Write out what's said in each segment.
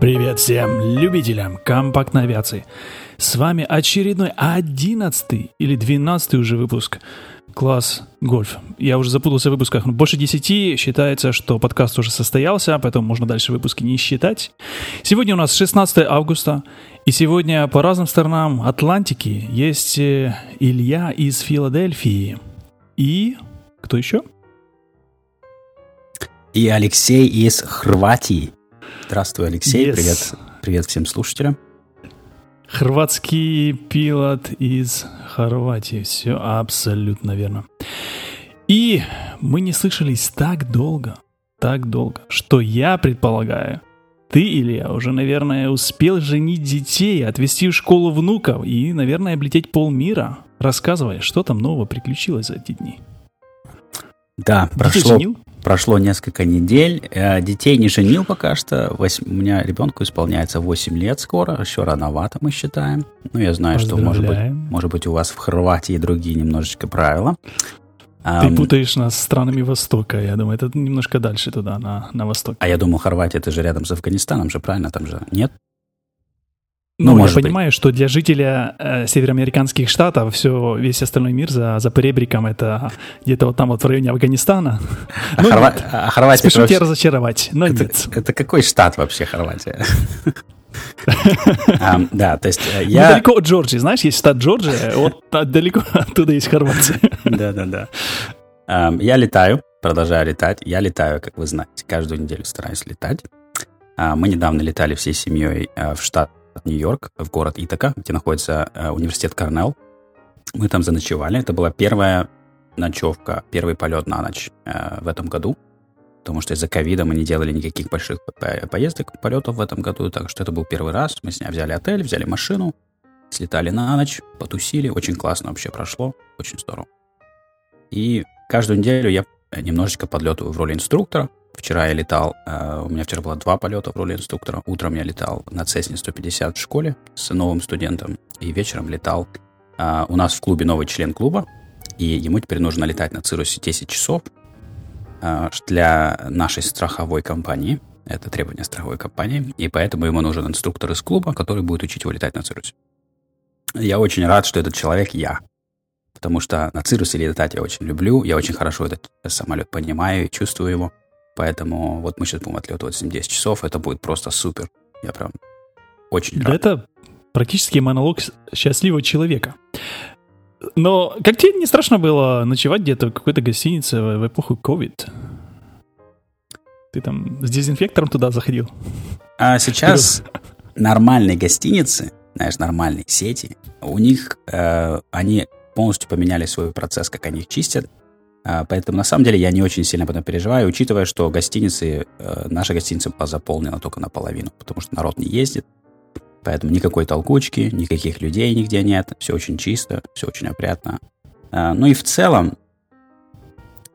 Привет всем любителям компактной авиации. С вами очередной одиннадцатый или двенадцатый уже выпуск класс гольф. Я уже запутался в выпусках, но больше десяти считается, что подкаст уже состоялся, поэтому можно дальше выпуски не считать. Сегодня у нас 16 августа, и сегодня по разным сторонам Атлантики есть э, Илья из Филадельфии. И кто еще? И Алексей из Хорватии. Здравствуй, Алексей. Yes. Привет. Привет всем слушателям. Хорватский пилот из Хорватии. Все абсолютно верно. И мы не слышались так долго, так долго, что я предполагаю, ты, Илья, уже, наверное, успел женить детей, отвезти в школу внуков и, наверное, облететь полмира. Рассказывай, что там нового приключилось за эти дни. Да, прошло, прошло несколько недель. Э, детей не женил пока что. Восьм, у меня ребенку исполняется 8 лет скоро. Еще рановато мы считаем. Ну, я знаю, что, может быть, может быть, у вас в Хорватии другие немножечко правила. Ты путаешь нас с странами Востока, я думаю, это немножко дальше туда, на, на восток. А я думал, Хорватия, это же рядом с Афганистаном же, правильно? Там же нет? Ну, ну я понимаю, быть. что для жителя э, североамериканских штатов все, весь остальной мир за, за поребриком это где-то вот там вот в районе Афганистана. А, ну, Хорва... а Хорватия Спешу тебя разочаровать, но это, нет. Это какой штат вообще Хорватия? um, да, то есть э, я... Недалеко от Джорджии, знаешь, есть штат Джорджия, вот далеко оттуда есть Хорватия. Да-да-да. Um, я летаю, продолжаю летать. Я летаю, как вы знаете, каждую неделю стараюсь летать. Uh, мы недавно летали всей семьей uh, в штат Нью-Йорк, в город Итака, где находится э, университет Корнелл. Мы там заночевали. Это была первая ночевка, первый полет на ночь э, в этом году, потому что из-за ковида мы не делали никаких больших поездок, полетов в этом году, так что это был первый раз. Мы с ней взяли отель, взяли машину, слетали на ночь, потусили. Очень классно вообще прошло, очень здорово. И каждую неделю я немножечко подлетываю в роли инструктора, Вчера я летал, э, у меня вчера было два полета в роли инструктора. Утром я летал на Cessna 150 в школе с новым студентом, и вечером летал. Э, у нас в клубе новый член клуба, и ему теперь нужно летать на Цирусе 10 часов э, для нашей страховой компании. Это требование страховой компании, и поэтому ему нужен инструктор из клуба, который будет учить его летать на Цирусе. Я очень рад, что этот человек я, потому что на Цирусе летать я очень люблю, я очень хорошо этот самолет понимаю и чувствую его. Поэтому вот мы сейчас будем отлетывать 7-10 часов, это будет просто супер. Я прям очень да рад. Это практически монолог счастливого человека. Но как тебе не страшно было ночевать где-то в какой-то гостинице в эпоху COVID? Ты там с дезинфектором туда заходил? А сейчас нормальные гостиницы, знаешь, нормальные сети, у них э, они полностью поменяли свой процесс, как они их чистят. А, поэтому, на самом деле, я не очень сильно об этом переживаю, учитывая, что гостиницы, э, наша гостиница заполнена только наполовину, потому что народ не ездит. Поэтому никакой толкучки, никаких людей нигде нет. Все очень чисто, все очень опрятно. А, ну и в целом,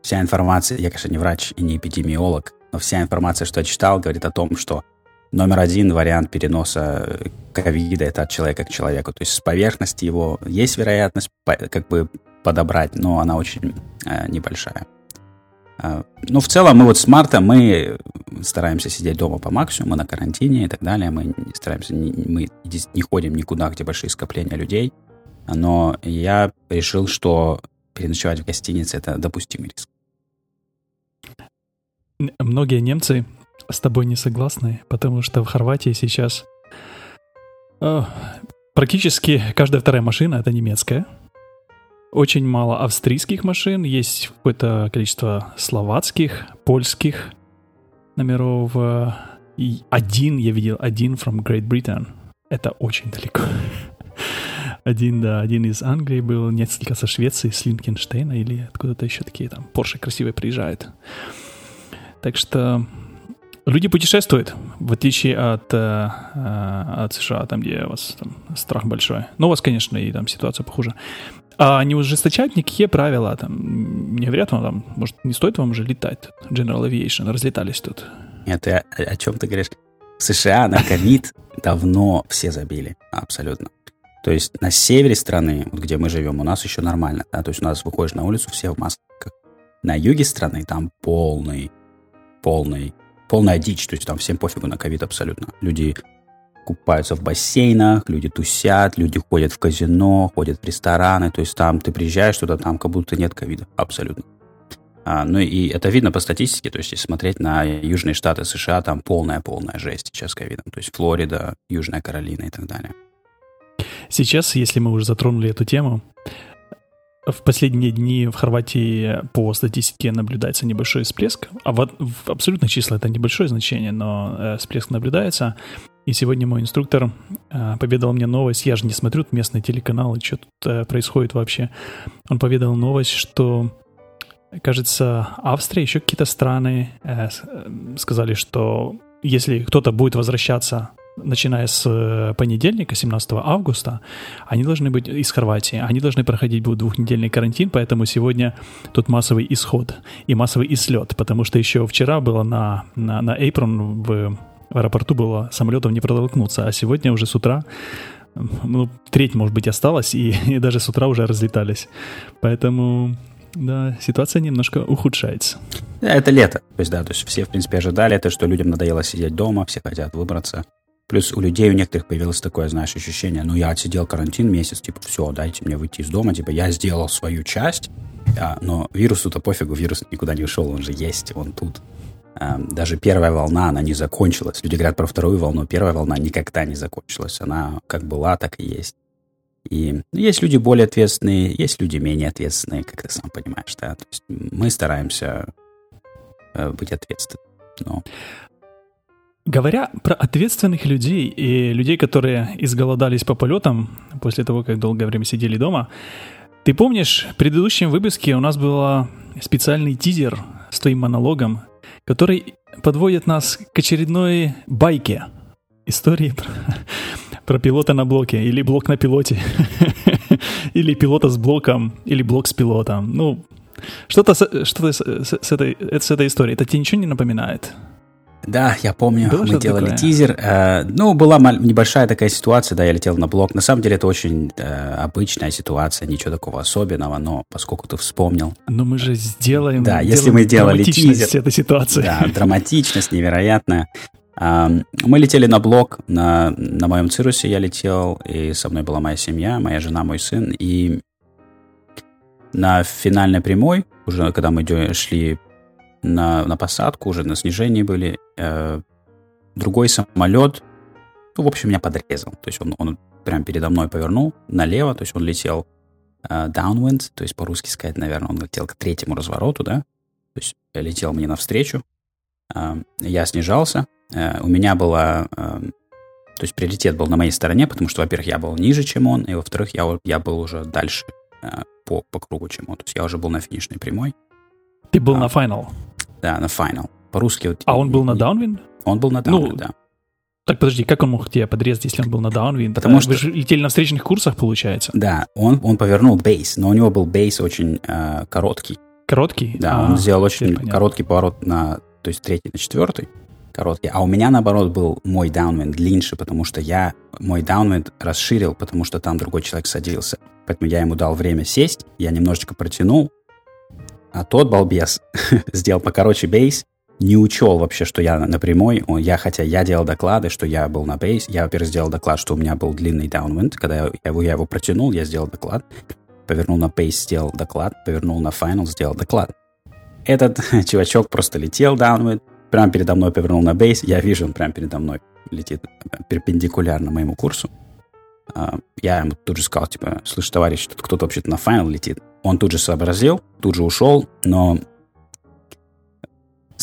вся информация, я, конечно, не врач и не эпидемиолог, но вся информация, что я читал, говорит о том, что номер один вариант переноса ковида – это от человека к человеку. То есть с поверхности его есть вероятность как бы подобрать, но она очень э, небольшая. Э, ну, в целом, мы вот с марта мы стараемся сидеть дома по максимуму, мы на карантине и так далее. Мы стараемся, не, мы не ходим никуда, где большие скопления людей. Но я решил, что переночевать в гостинице – это допустимый риск. Многие немцы с тобой не согласны, потому что в Хорватии сейчас э, практически каждая вторая машина это немецкая. Очень мало австрийских машин, есть какое-то количество словацких, польских номеров. И один, я видел, один from Great Britain. Это очень далеко. Один, да, один из Англии был, несколько со Швеции, с Линкенштейна или откуда-то еще такие там Порше красивые приезжают. Так что люди путешествуют, в отличие от, э, э, от США, там, где у вас там, страх большой. Но у вас, конечно, и там ситуация похуже. А не ужесточают никакие правила, там, не говорят вам, там, может, не стоит вам уже летать, General Aviation, разлетались тут. Нет, ты о, о чем ты говоришь? В США на ковид давно все забили, абсолютно. То есть на севере страны, вот где мы живем, у нас еще нормально, да, то есть у нас выходишь на улицу, все в масках. На юге страны там полный, полный полная дичь, то есть там всем пофигу на ковид абсолютно. Люди купаются в бассейнах, люди тусят, люди ходят в казино, ходят в рестораны, то есть там ты приезжаешь туда, там как будто нет ковида, абсолютно. А, ну и это видно по статистике, то есть если смотреть на южные штаты США, там полная-полная жесть сейчас с ковидом, то есть Флорида, Южная Каролина и так далее. Сейчас, если мы уже затронули эту тему, в последние дни в Хорватии по статистике наблюдается небольшой всплеск. А в, в абсолютных числах это небольшое значение, но э, всплеск наблюдается. И сегодня мой инструктор э, поведал мне новость. Я же не смотрю местные телеканалы, что тут э, происходит вообще. Он поведал новость, что, кажется, Австрия, еще какие-то страны э, э сказали, что если кто-то будет возвращаться начиная с э, понедельника, 17 августа, они должны быть из Хорватии, они должны проходить будет двухнедельный карантин, поэтому сегодня тут массовый исход и массовый ислет, потому что еще вчера было на, на, на Эйпрон в, в аэропорту было самолетом не протолкнуться, а сегодня уже с утра ну, треть, может быть, осталась, и, и даже с утра уже разлетались. Поэтому да, ситуация немножко ухудшается. Это лето. То есть, да, то есть все, в принципе, ожидали это, что людям надоело сидеть дома, все хотят выбраться. Плюс у людей, у некоторых появилось такое, знаешь, ощущение, ну, я отсидел карантин месяц, типа, все, дайте мне выйти из дома, типа, я сделал свою часть, а, но вирусу-то пофигу, вирус никуда не ушел, он же есть, он тут. А, даже первая волна, она не закончилась. Люди говорят про вторую волну, первая волна никогда не закончилась. Она как была, так и есть. И есть люди более ответственные, есть люди менее ответственные, как ты сам понимаешь, да. То есть мы стараемся э, быть ответственными. Но... Говоря про ответственных людей и людей, которые изголодались по полетам после того, как долгое время сидели дома, ты помнишь, в предыдущем выпуске у нас был специальный тизер с твоим монологом, который подводит нас к очередной байке. Истории про, про пилота на блоке, или блок на пилоте, или пилота с блоком, или блок с пилотом. Ну, что-то, что-то с, с, с, этой, с этой историей. Это тебе ничего не напоминает? Да, я помню, Было мы делали такое? тизер. Э, ну, была небольшая такая ситуация, да, я летел на блок. На самом деле это очень э, обычная ситуация, ничего такого особенного, но поскольку ты вспомнил... Но мы же сделаем... Да, если мы делали тизер... этой ситуации. Да, драматичность невероятная. Э, мы летели на блок, на, на моем цирусе я летел, и со мной была моя семья, моя жена, мой сын, и на финальной прямой, уже когда мы шли на, на посадку, уже на снижении были. Э, другой самолет, ну, в общем, меня подрезал. То есть он, он прям передо мной повернул налево, то есть он летел э, downwind, то есть по-русски сказать, наверное, он летел к третьему развороту, да, то есть летел мне навстречу. Э, я снижался, э, у меня была... Э, то есть приоритет был на моей стороне, потому что, во-первых, я был ниже, чем он, и, во-вторых, я, я был уже дальше э, по, по кругу, чем он. То есть я уже был на финишной прямой. Ты был а, на финал? Да, на Final. По-русски вот... А он был на Downwind? Он был на Downwind, ну, да. Так подожди, как он мог тебя подрезать, если он был на Downwind? Потому что... Вы же летели на встречных курсах, получается? Да, он, он повернул бейс, но у него был бейс очень э, короткий. Короткий? Да, а, он сделал очень короткий поворот на, то есть третий на четвертый, короткий. А у меня, наоборот, был мой downwind длиннее, потому что я мой downwind расширил, потому что там другой человек садился. Поэтому я ему дал время сесть, я немножечко протянул, а тот балбес сделал покороче бейс, не учел вообще, что я на прямой. Он, я, хотя я делал доклады, что я был на бейс. Я, во-первых, сделал доклад, что у меня был длинный downwind. Когда я его, я его протянул, я сделал доклад. Повернул на бейс, сделал доклад. Повернул на final, сделал доклад. Этот чувачок просто летел downwind, прямо передо мной повернул на бейс. Я вижу, он прямо передо мной летит перпендикулярно моему курсу. А, я ему тут же сказал, типа, слышь, товарищ, тут кто-то вообще-то на финал летит. Он тут же сообразил, тут же ушел, но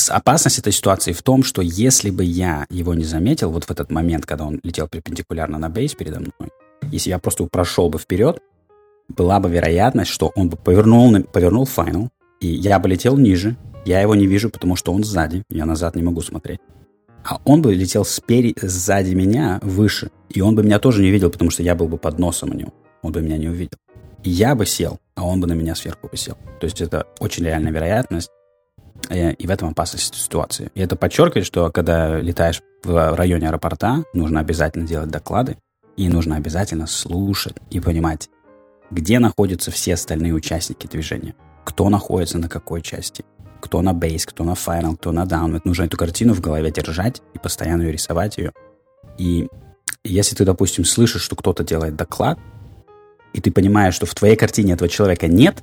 опасность этой ситуации в том, что если бы я его не заметил вот в этот момент, когда он летел перпендикулярно на бейс передо мной, если я просто прошел бы вперед, была бы вероятность, что он бы повернул, повернул финал, и я бы летел ниже, я его не вижу, потому что он сзади, я назад не могу смотреть. А он бы летел спереди, сзади меня, выше. И он бы меня тоже не видел, потому что я был бы под носом у него. Он бы меня не увидел. Я бы сел, а он бы на меня сверху бы сел. То есть это очень реальная вероятность. Э, и в этом опасность ситуации. И это подчеркивает, что когда летаешь в районе аэропорта, нужно обязательно делать доклады. И нужно обязательно слушать и понимать, где находятся все остальные участники движения. Кто находится на какой части. кто на бейс, кто на final, кто на down. Нужно эту картину в голове держать и постоянно ее рисовать ее. И если ты, допустим, слышишь, что кто-то делает доклад, и ты понимаешь, что в твоей картине этого человека нет,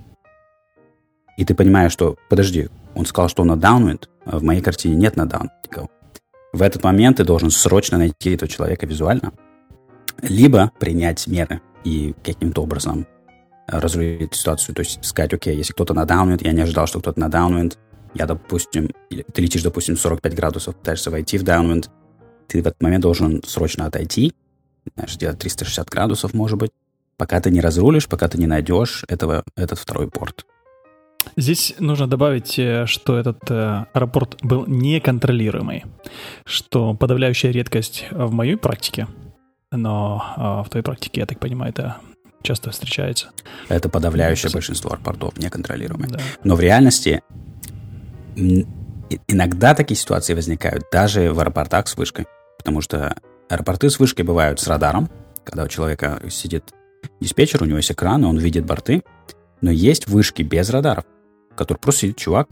и ты понимаешь, что, подожди, он сказал, что он на downwind, а в моей картине нет на downwind. В этот момент ты должен срочно найти этого человека визуально, либо принять меры и каким-то образом разрулить ситуацию. То есть сказать, окей, если кто-то на downwind, я не ожидал, что кто-то на downwind, я, допустим, ты летишь, допустим, 45 градусов, пытаешься войти в downwind, ты в этот момент должен срочно отойти, знаешь, сделать 360 градусов, может быть, пока ты не разрулишь, пока ты не найдешь этого, этот второй порт. Здесь нужно добавить, э, что этот э, аэропорт был неконтролируемый, что подавляющая редкость в моей практике, но а, в твоей практике, я так понимаю, это часто встречается. Это подавляющее большинство аэропортов неконтролируемые. Да. Но в реальности иногда такие ситуации возникают даже в аэропортах с вышкой. Потому что аэропорты с вышкой бывают с радаром, когда у человека сидит диспетчер, у него есть экран, и он видит борты. Но есть вышки без радаров, которые просто сидит чувак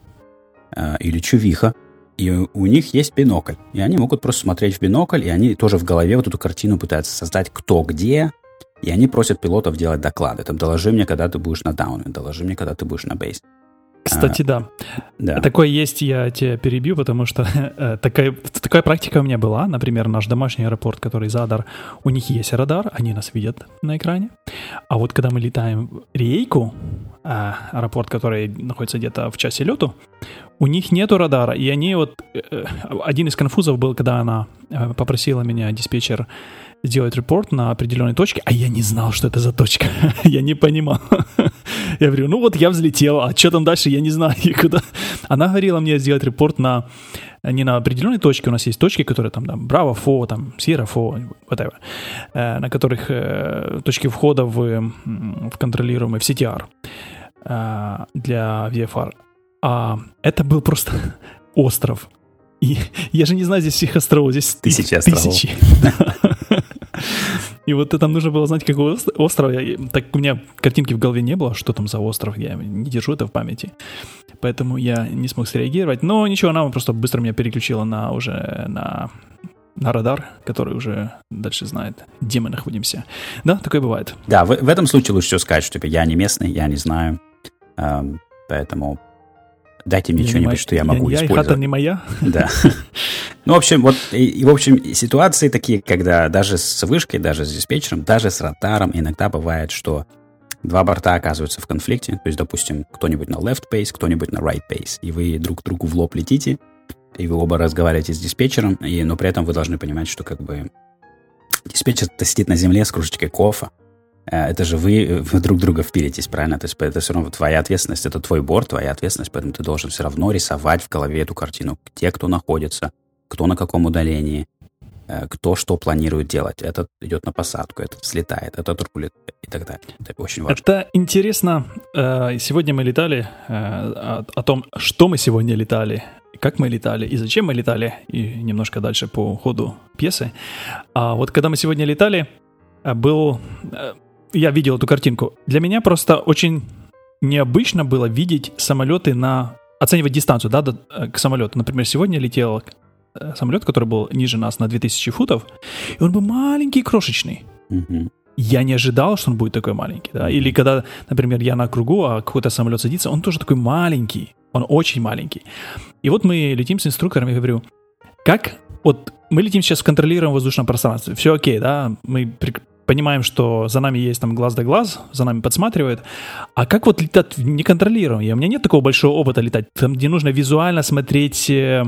э, или чувиха, и у них есть бинокль. И они могут просто смотреть в бинокль, и они тоже в голове вот эту картину пытаются создать, кто где, и они просят пилотов делать доклады. Там, доложи мне, когда ты будешь на дауне, доложи мне, когда ты будешь на бейс. Кстати, да. да. Такое есть, я тебя перебью, потому что э, такая, такая практика у меня была. Например, наш домашний аэропорт, который Задар, у них есть радар, они нас видят на экране. А вот когда мы летаем в Рейку, э, аэропорт, который находится где-то в часе лету, у них нету радара, и они вот... Э, один из конфузов был, когда она попросила меня, диспетчер, сделать репорт на определенной точке, а я не знал, что это за точка. я не понимал. я говорю, ну вот я взлетел, а что там дальше, я не знаю. куда. Она говорила мне сделать репорт на не на определенной точке, у нас есть точки, которые там, там Браво, Фо, там Сьерра, Фо, whatever, э, на которых э, точки входа в, в контролируемый, в CTR э, для VFR. А это был просто остров. И я же не знаю здесь всех островов, здесь тысячи островов. И вот там нужно было знать, какой остров. Так у меня картинки в голове не было, что там за остров. Я не держу это в памяти. Поэтому я не смог среагировать. Но ничего, она просто быстро меня переключила на уже на, на радар, который уже дальше знает, где мы находимся. Да, такое бывает. Да, в, в этом случае лучше всего сказать, что типа, я не местный, я не знаю. Эм, поэтому дайте мне что-нибудь, что я могу я, использовать. Хата не моя. Да. Ну, в общем, вот, и, и, в общем, ситуации такие, когда даже с вышкой, даже с диспетчером, даже с радаром иногда бывает, что два борта оказываются в конфликте. То есть, допустим, кто-нибудь на left base, кто-нибудь на right base. И вы друг другу в лоб летите, и вы оба разговариваете с диспетчером, и, но при этом вы должны понимать, что как бы диспетчер сидит на земле с кружечкой кофе, это же вы, вы друг друга впилитесь, правильно? То есть это все равно твоя ответственность, это твой борт, твоя ответственность, поэтому ты должен все равно рисовать в голове эту картину. Те, кто находится, кто на каком удалении, э, кто что планирует делать. Этот идет на посадку, этот слетает, этот рулит и так далее. Это очень важно. Это интересно. Э, сегодня мы летали о том, что мы сегодня летали, как мы летали и зачем мы летали, и немножко дальше по ходу пьесы. А вот когда мы сегодня летали, был я видел эту картинку. Для меня просто очень необычно было видеть самолеты на... Оценивать дистанцию, да, э, к самолету. Например, сегодня летел э, самолет, который был ниже нас на 2000 футов, и он был маленький, крошечный. Mm-hmm. Я не ожидал, что он будет такой маленький, да. Или когда, например, я на кругу, а какой-то самолет садится, он тоже такой маленький. Он очень маленький. И вот мы летим с инструктором, я говорю, как вот мы летим сейчас в контролируемом воздушном пространстве, все окей, да, мы понимаем, что за нами есть там глаз да глаз, за нами подсматривают. А как вот летать неконтролируемо? У меня нет такого большого опыта летать, там, где нужно визуально смотреть э,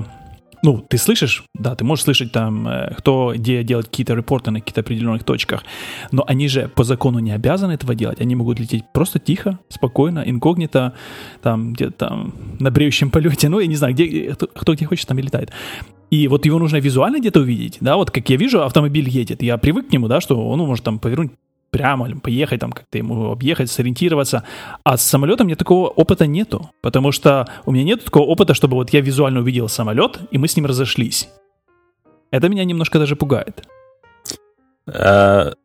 ну, ты слышишь, да, ты можешь слышать там, э, кто где делать какие-то репорты на каких-то определенных точках, но они же по закону не обязаны этого делать, они могут лететь просто тихо, спокойно, инкогнито, там, где-то там на бреющем полете, ну, я не знаю, где, кто, кто где хочет, там и летает. И вот его нужно визуально где-то увидеть, да, вот как я вижу, автомобиль едет, я привык к нему, да, что он может там повернуть прямо, поехать там как-то ему объехать, сориентироваться. А с самолетом мне такого опыта нету, потому что у меня нет такого опыта, чтобы вот я визуально увидел самолет, и мы с ним разошлись. Это меня немножко даже пугает. Uh,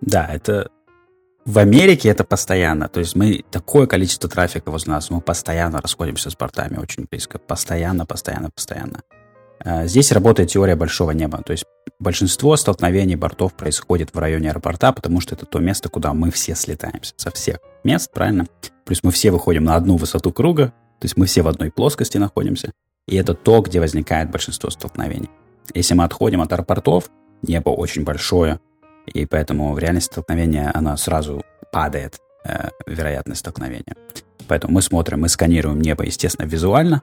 да, это В Америке это постоянно. То есть мы такое количество трафика возле нас, мы постоянно расходимся с бортами очень близко. Постоянно, постоянно, постоянно. А, здесь работает теория большого неба. То есть большинство столкновений бортов происходит в районе аэропорта, потому что это то место, куда мы все слетаемся. Со всех мест, правильно? Плюс мы все выходим на одну высоту круга, то есть мы все в одной плоскости находимся. И это то, где возникает большинство столкновений. Если мы отходим от аэропортов, небо очень большое, и поэтому в реальности столкновения она сразу падает, э, вероятность столкновения. Поэтому мы смотрим, мы сканируем небо, естественно, визуально,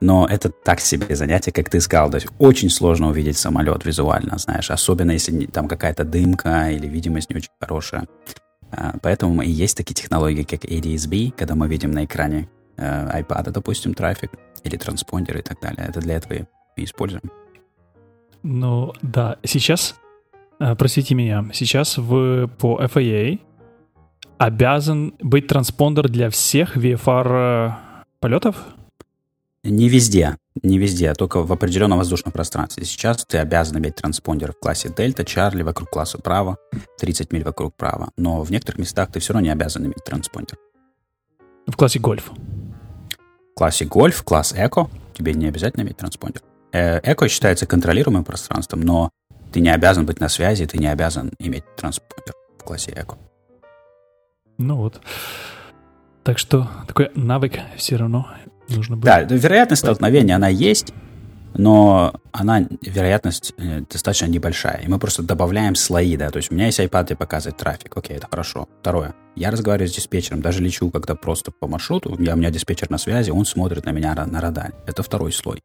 но это так себе занятие, как ты сказал. То есть очень сложно увидеть самолет визуально, знаешь, особенно если там какая-то дымка или видимость не очень хорошая. А, поэтому и есть такие технологии, как ADS-B, когда мы видим на экране э, iPad, допустим, трафик или транспондеры и так далее. Это для этого и используем. Ну да, сейчас Э, простите меня, сейчас в, по FAA обязан быть транспондер для всех VFR э, полетов? Не везде, не везде, а только в определенном воздушном пространстве. Сейчас ты обязан иметь транспондер в классе Дельта, Чарли, вокруг класса право, 30 миль вокруг права. Но в некоторых местах ты все равно не обязан иметь транспондер. В классе гольф? В классе гольф, класс эко, тебе не обязательно иметь транспондер. Э, эко считается контролируемым пространством, но ты не обязан быть на связи, ты не обязан иметь транспортер в классе Эко. Ну вот. Так что такой навык все равно нужно быть. Да, вероятность столкновения, она есть, но она, вероятность э, достаточно небольшая. И мы просто добавляем слои, да. То есть у меня есть iPad, где показывает трафик. Окей, это хорошо. Второе. Я разговариваю с диспетчером, даже лечу когда просто по маршруту, я, у меня диспетчер на связи, он смотрит на меня на радаре. Это второй слой.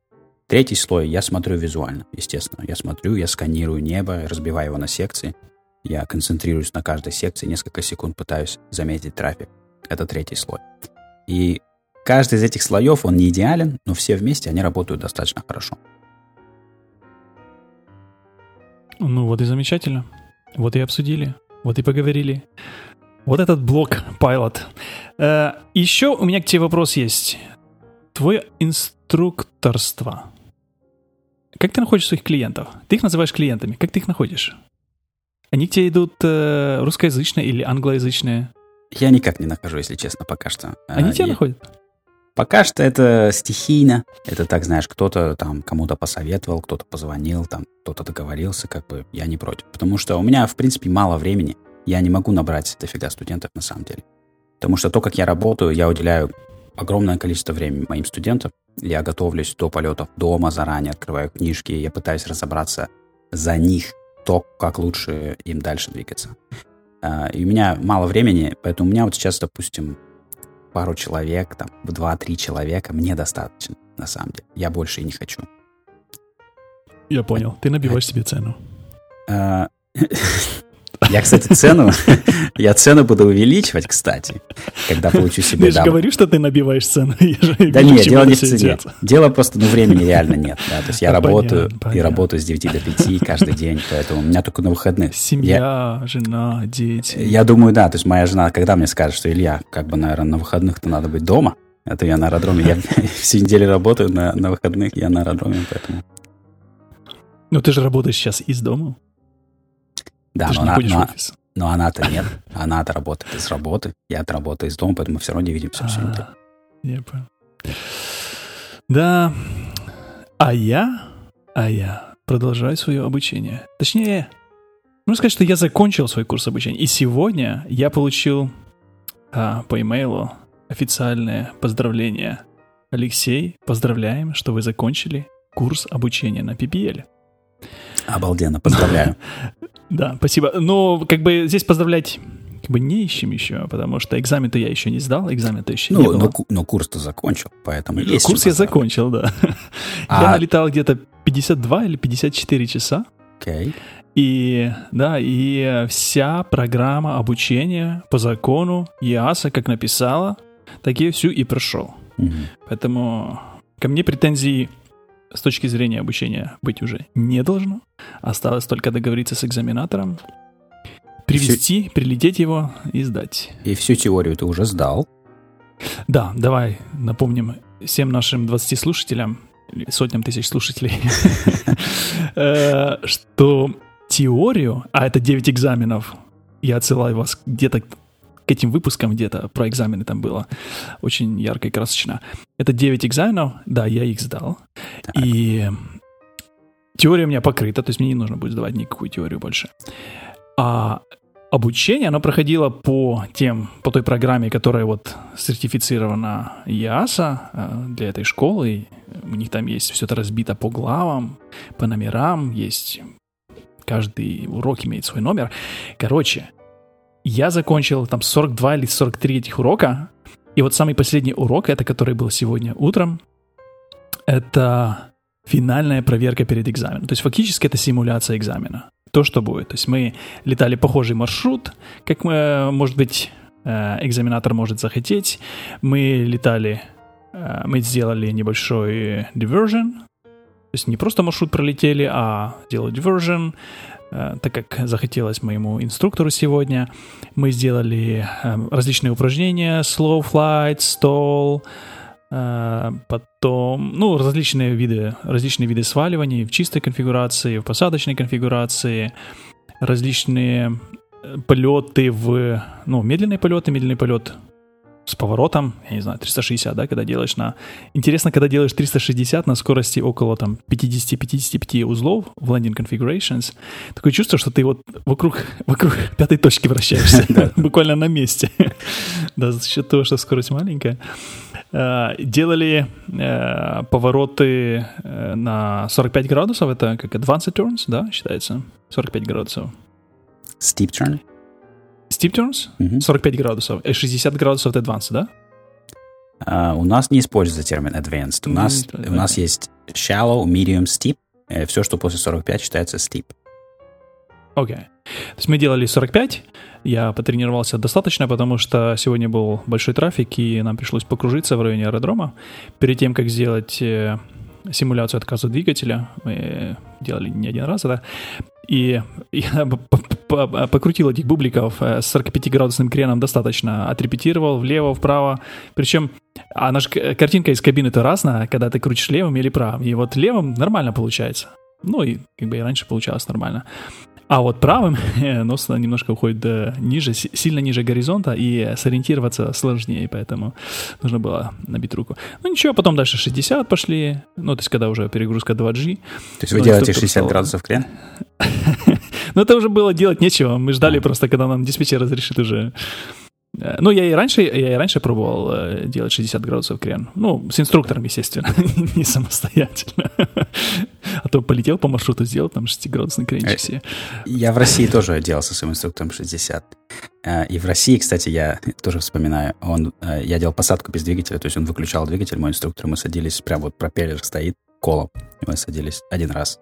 Третий слой я смотрю визуально, естественно. Я смотрю, я сканирую небо, разбиваю его на секции. Я концентрируюсь на каждой секции, несколько секунд пытаюсь заметить трафик. Это третий слой. И каждый из этих слоев, он не идеален, но все вместе они работают достаточно хорошо. Ну вот и замечательно. Вот и обсудили. Вот и поговорили. Вот этот блок Pilot. Э, еще у меня к тебе вопрос есть. Твой инструкторство. Как ты находишь своих клиентов? Ты их называешь клиентами. Как ты их находишь? Они к тебе идут э, русскоязычные или англоязычные? Я никак не нахожу, если честно, пока что. Они а, тебя я... находят? Пока что это стихийно. Это так, знаешь, кто-то там кому-то посоветовал, кто-то позвонил, там кто-то договорился, как бы я не против. Потому что у меня, в принципе, мало времени. Я не могу набрать дофига студентов на самом деле. Потому что то, как я работаю, я уделяю огромное количество времени моим студентам. Я готовлюсь до полетов дома заранее, открываю книжки, я пытаюсь разобраться за них, то, как лучше им дальше двигаться. А, и у меня мало времени, поэтому у меня вот сейчас, допустим, пару человек, там, в 2-3 человека мне достаточно, на самом деле. Я больше и не хочу. Я понял. Ты набиваешь себе цену. А, Я, кстати, цену, я цену буду увеличивать, кстати, когда получу себе... Ты же говоришь, что ты набиваешь цену. да нет, дело не в цене. Дело просто, ну, времени реально нет. Да? То есть я работаю и работаю с 9 до 5 каждый день, поэтому у меня только на выходных. Семья, жена, дети. Я думаю, да. То есть моя жена, когда мне скажет, что Илья, как бы, наверное, на выходных-то надо быть дома, это я на аэродроме. Я всю неделю работаю на, на выходных, я на аэродроме, поэтому... Ну, ты же работаешь сейчас из дома. Да, Ты но, она, но, но она-то нет. Она-то работает из работы, я работаю из дома, поэтому мы все равно не видимся всю неделю. Я понял. Да. А я, а я продолжаю свое обучение. Точнее, можно сказать, что я закончил свой курс обучения. И сегодня я получил а, по имейлу официальное поздравление. Алексей, поздравляем, что вы закончили курс обучения на PPL. Обалденно, поздравляю. Да, спасибо. Но как бы здесь поздравлять как бы не ищем еще, потому что экзамен-то я еще не сдал, экзамен-то еще ну, не было. Но, но курс-то закончил, поэтому ну, есть Курс я закончил, да. А... Я налетал где-то 52 или 54 часа. Окей. Okay. И, да, и вся программа обучения по закону ЕАСа, как написала, так я всю и прошел. Угу. Поэтому ко мне претензий с точки зрения обучения быть уже не должно. Осталось только договориться с экзаменатором, привести, всю... прилететь его и сдать. И всю теорию ты уже сдал? Да, давай напомним всем нашим 20 слушателям, сотням тысяч слушателей, э, что теорию, а это 9 экзаменов, я отсылаю вас где-то к этим выпускам где-то про экзамены там было очень ярко и красочно. Это 9 экзаменов, да, я их сдал. Так. И теория у меня покрыта, то есть мне не нужно будет сдавать никакую теорию больше. А обучение, оно проходило по тем, по той программе, которая вот сертифицирована ЯСА э, для этой школы. У них там есть все это разбито по главам, по номерам, есть каждый урок имеет свой номер. Короче, я закончил там 42 или 43 этих урока, и вот самый последний урок, это который был сегодня утром, это финальная проверка перед экзаменом. То есть фактически это симуляция экзамена. То, что будет. То есть мы летали похожий маршрут, как мы, может быть, э, экзаменатор может захотеть. Мы летали, э, мы сделали небольшой diversion, то есть не просто маршрут пролетели, а сделали diversion, э, так как захотелось моему инструктору сегодня. Мы сделали различные упражнения, slow flight, stall, Э, потом, ну, различные виды, различные виды сваливаний в чистой конфигурации, в посадочной конфигурации, различные э, полеты в, ну, медленные полеты, медленный полет с поворотом, я не знаю, 360, да, когда делаешь на... Интересно, когда делаешь 360 на скорости около там 50-55 узлов в landing configurations, такое чувство, что ты вот вокруг, вокруг пятой точки вращаешься, буквально на месте. Да, за счет того, что скорость маленькая. Э, делали э, повороты э, на 45 градусов, это как advanced turns, да, считается? 45 градусов. Steep turn? Steep turns? Mm-hmm. 45 градусов. И 60 градусов это advanced, да? Uh, у нас не используется термин advanced. У, mm-hmm. нас, okay. у нас есть shallow, medium, steep. Все, что после 45 считается steep. Окей. Okay. То есть мы делали 45, я потренировался достаточно, потому что сегодня был большой трафик, и нам пришлось покружиться в районе аэродрома. Перед тем, как сделать э, симуляцию отказа двигателя, мы делали не один раз это, и я покрутил этих бубликов э, с 45-градусным креном достаточно, отрепетировал влево, вправо, причем а наша картинка из кабины-то разная, когда ты крутишь левым или правым, и вот левым нормально получается. Ну и как бы и раньше получалось нормально. А вот правым нос немножко уходит ниже, сильно ниже горизонта, и сориентироваться сложнее, поэтому нужно было набить руку. Ну ничего, потом дальше 60 пошли, ну то есть когда уже перегрузка 2G. То есть вы делаете 60 стал... градусов крен? ну это уже было делать нечего, мы ждали просто, когда нам диспетчер разрешит уже ну, я и раньше, я и раньше пробовал э, делать 60 градусов крен. Ну, с инструктором, естественно, не самостоятельно. А то полетел по маршруту, сделал там 6-градусный кренчик себе. Я в России тоже делал со своим инструктором 60. Э, и в России, кстати, я тоже вспоминаю, он, я делал посадку без двигателя, то есть он выключал двигатель, мой инструктор, мы садились, прям вот пропеллер стоит, колом, и мы садились один раз.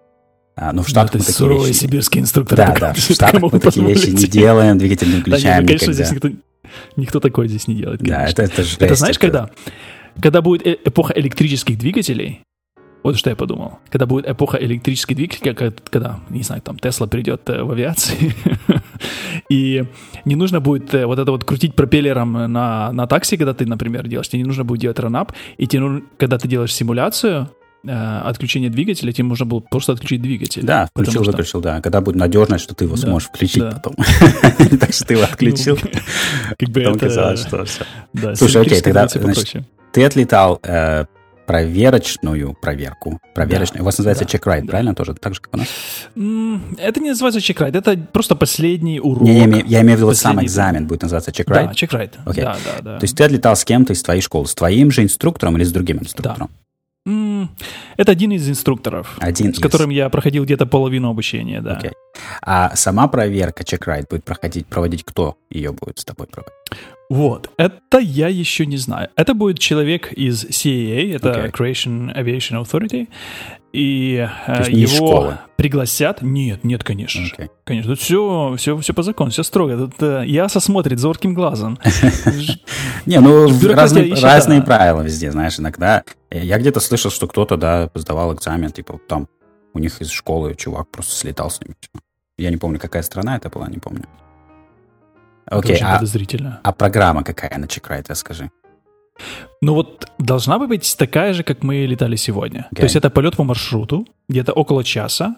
А, ну, в Штатах ну, мы такие вещи... сибирский инструктор. Да, да, в Штатах мы такие вещи не делаем, двигатель не включаем да, конечно, никогда. здесь Никто такой здесь не делает. Конечно. Да, это, это жесть. Это знаешь, это... когда? Когда будет э, эпоха электрических двигателей, вот что я подумал. Когда будет эпоха электрических двигателей, когда, не знаю, там Тесла придет э, в авиации, и не нужно будет э, вот это вот крутить пропеллером на, на такси, когда ты, например, делаешь, тебе не нужно будет делать ранап, и тебе когда ты делаешь симуляцию, отключение двигателя, тебе можно было просто отключить двигатель. Да, включил, что... выключил, да. Когда будет надежность, что ты его да, сможешь включить да. потом. Так что ты его отключил. Ну, как бы казалось, что все. Слушай, окей, тогда ты отлетал э, проверочную проверку. Проверочную. Да, у вас называется да, да. правильно? Тоже так же, как у нас? Это не называется check-ride, это просто последний урок. Не, я, имею, я имею в виду вот сам экзамен будет называться check-ride? Да, check-ride. Okay. Да, да, да. То есть ты отлетал с кем-то из твоей школы, с твоим же инструктором или с другим инструктором? Да. Это один из инструкторов, один с из. которым я проходил где-то половину обучения, да. Okay. А сама проверка чек-райд будет проходить, проводить кто ее будет с тобой проводить? Вот, это я еще не знаю. Это будет человек из CAA, это okay. Creation Aviation Authority, и э, его школа. пригласят. Нет, нет, конечно okay. Конечно, тут все, все, все по закону, все строго. Тут э, Яса смотрит зорким глазом. Не, ну разные правила везде, знаешь, иногда. Э, я где-то слышал, что кто-то, да, сдавал экзамен, типа там у них из школы чувак просто слетал с ними. Я не помню, какая страна это была, не помню. Окей, а, а программа какая на чекрайт, расскажи. Ну вот должна бы быть такая же, как мы летали сегодня. Okay. То есть это полет по маршруту, где-то около часа.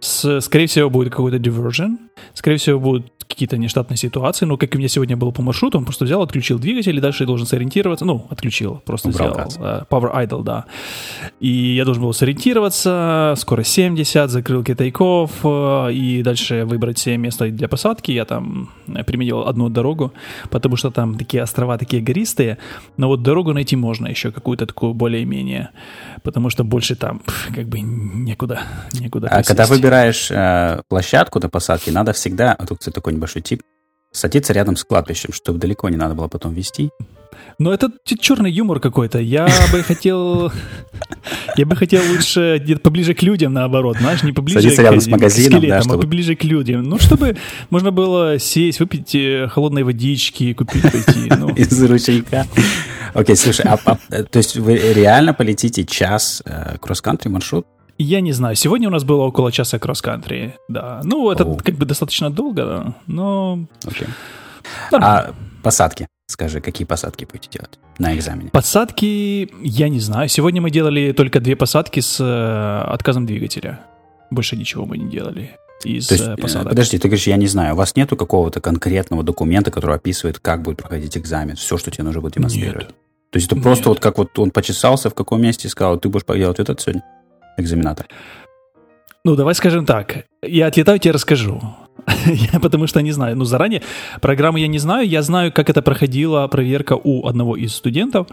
С, скорее всего, будет какой-то diversion. Скорее всего, будут какие-то нештатные ситуации, но как у меня сегодня было по маршруту, он просто взял, отключил двигатель, и дальше должен сориентироваться, ну, отключил, просто Убрал сделал uh, Power Idle, да. И я должен был сориентироваться, скорость 70, закрыл тейков, э, и дальше выбрать себе место для посадки. Я там применил одну дорогу, потому что там такие острова, такие гористые, но вот дорогу найти можно еще, какую-то такую более-менее, потому что больше там как бы некуда, некуда. А когда выбираешь э, площадку для посадки, надо всегда, а тут, кстати, такой небольшой тип, садиться рядом с кладбищем, чтобы далеко не надо было потом вести. Но это черный юмор какой-то. Я бы хотел... Я бы хотел лучше где-то поближе к людям, наоборот, знаешь, не поближе Садиться к, рядом с магазином, скелетам, да, а чтобы... а поближе к людям. Ну, чтобы можно было сесть, выпить э, холодной водички, купить, пойти. Ну. Из ручейка. Окей, слушай, а, а, то есть вы реально полетите час э, кросс-кантри маршрут? Я не знаю. Сегодня у нас было около часа кросс-кантри, да. Ну, это О. как бы достаточно долго, но... Окей. А посадки? Скажи, какие посадки будете делать на экзамене? Посадки, я не знаю. Сегодня мы делали только две посадки с э, отказом двигателя. Больше ничего мы не делали из То есть, э, посадок. Подожди, ты говоришь, я не знаю, у вас нету какого-то конкретного документа, который описывает, как будет проходить экзамен, все, что тебе нужно будет демонстрировать? Нет. То есть это просто Нет. вот как вот он почесался в каком месте и сказал, ты будешь делать этот сегодня, экзаменатор? Ну, давай скажем так. Я отлетаю, тебе расскажу. я потому что не знаю. Ну, заранее программу я не знаю. Я знаю, как это проходила проверка у одного из студентов,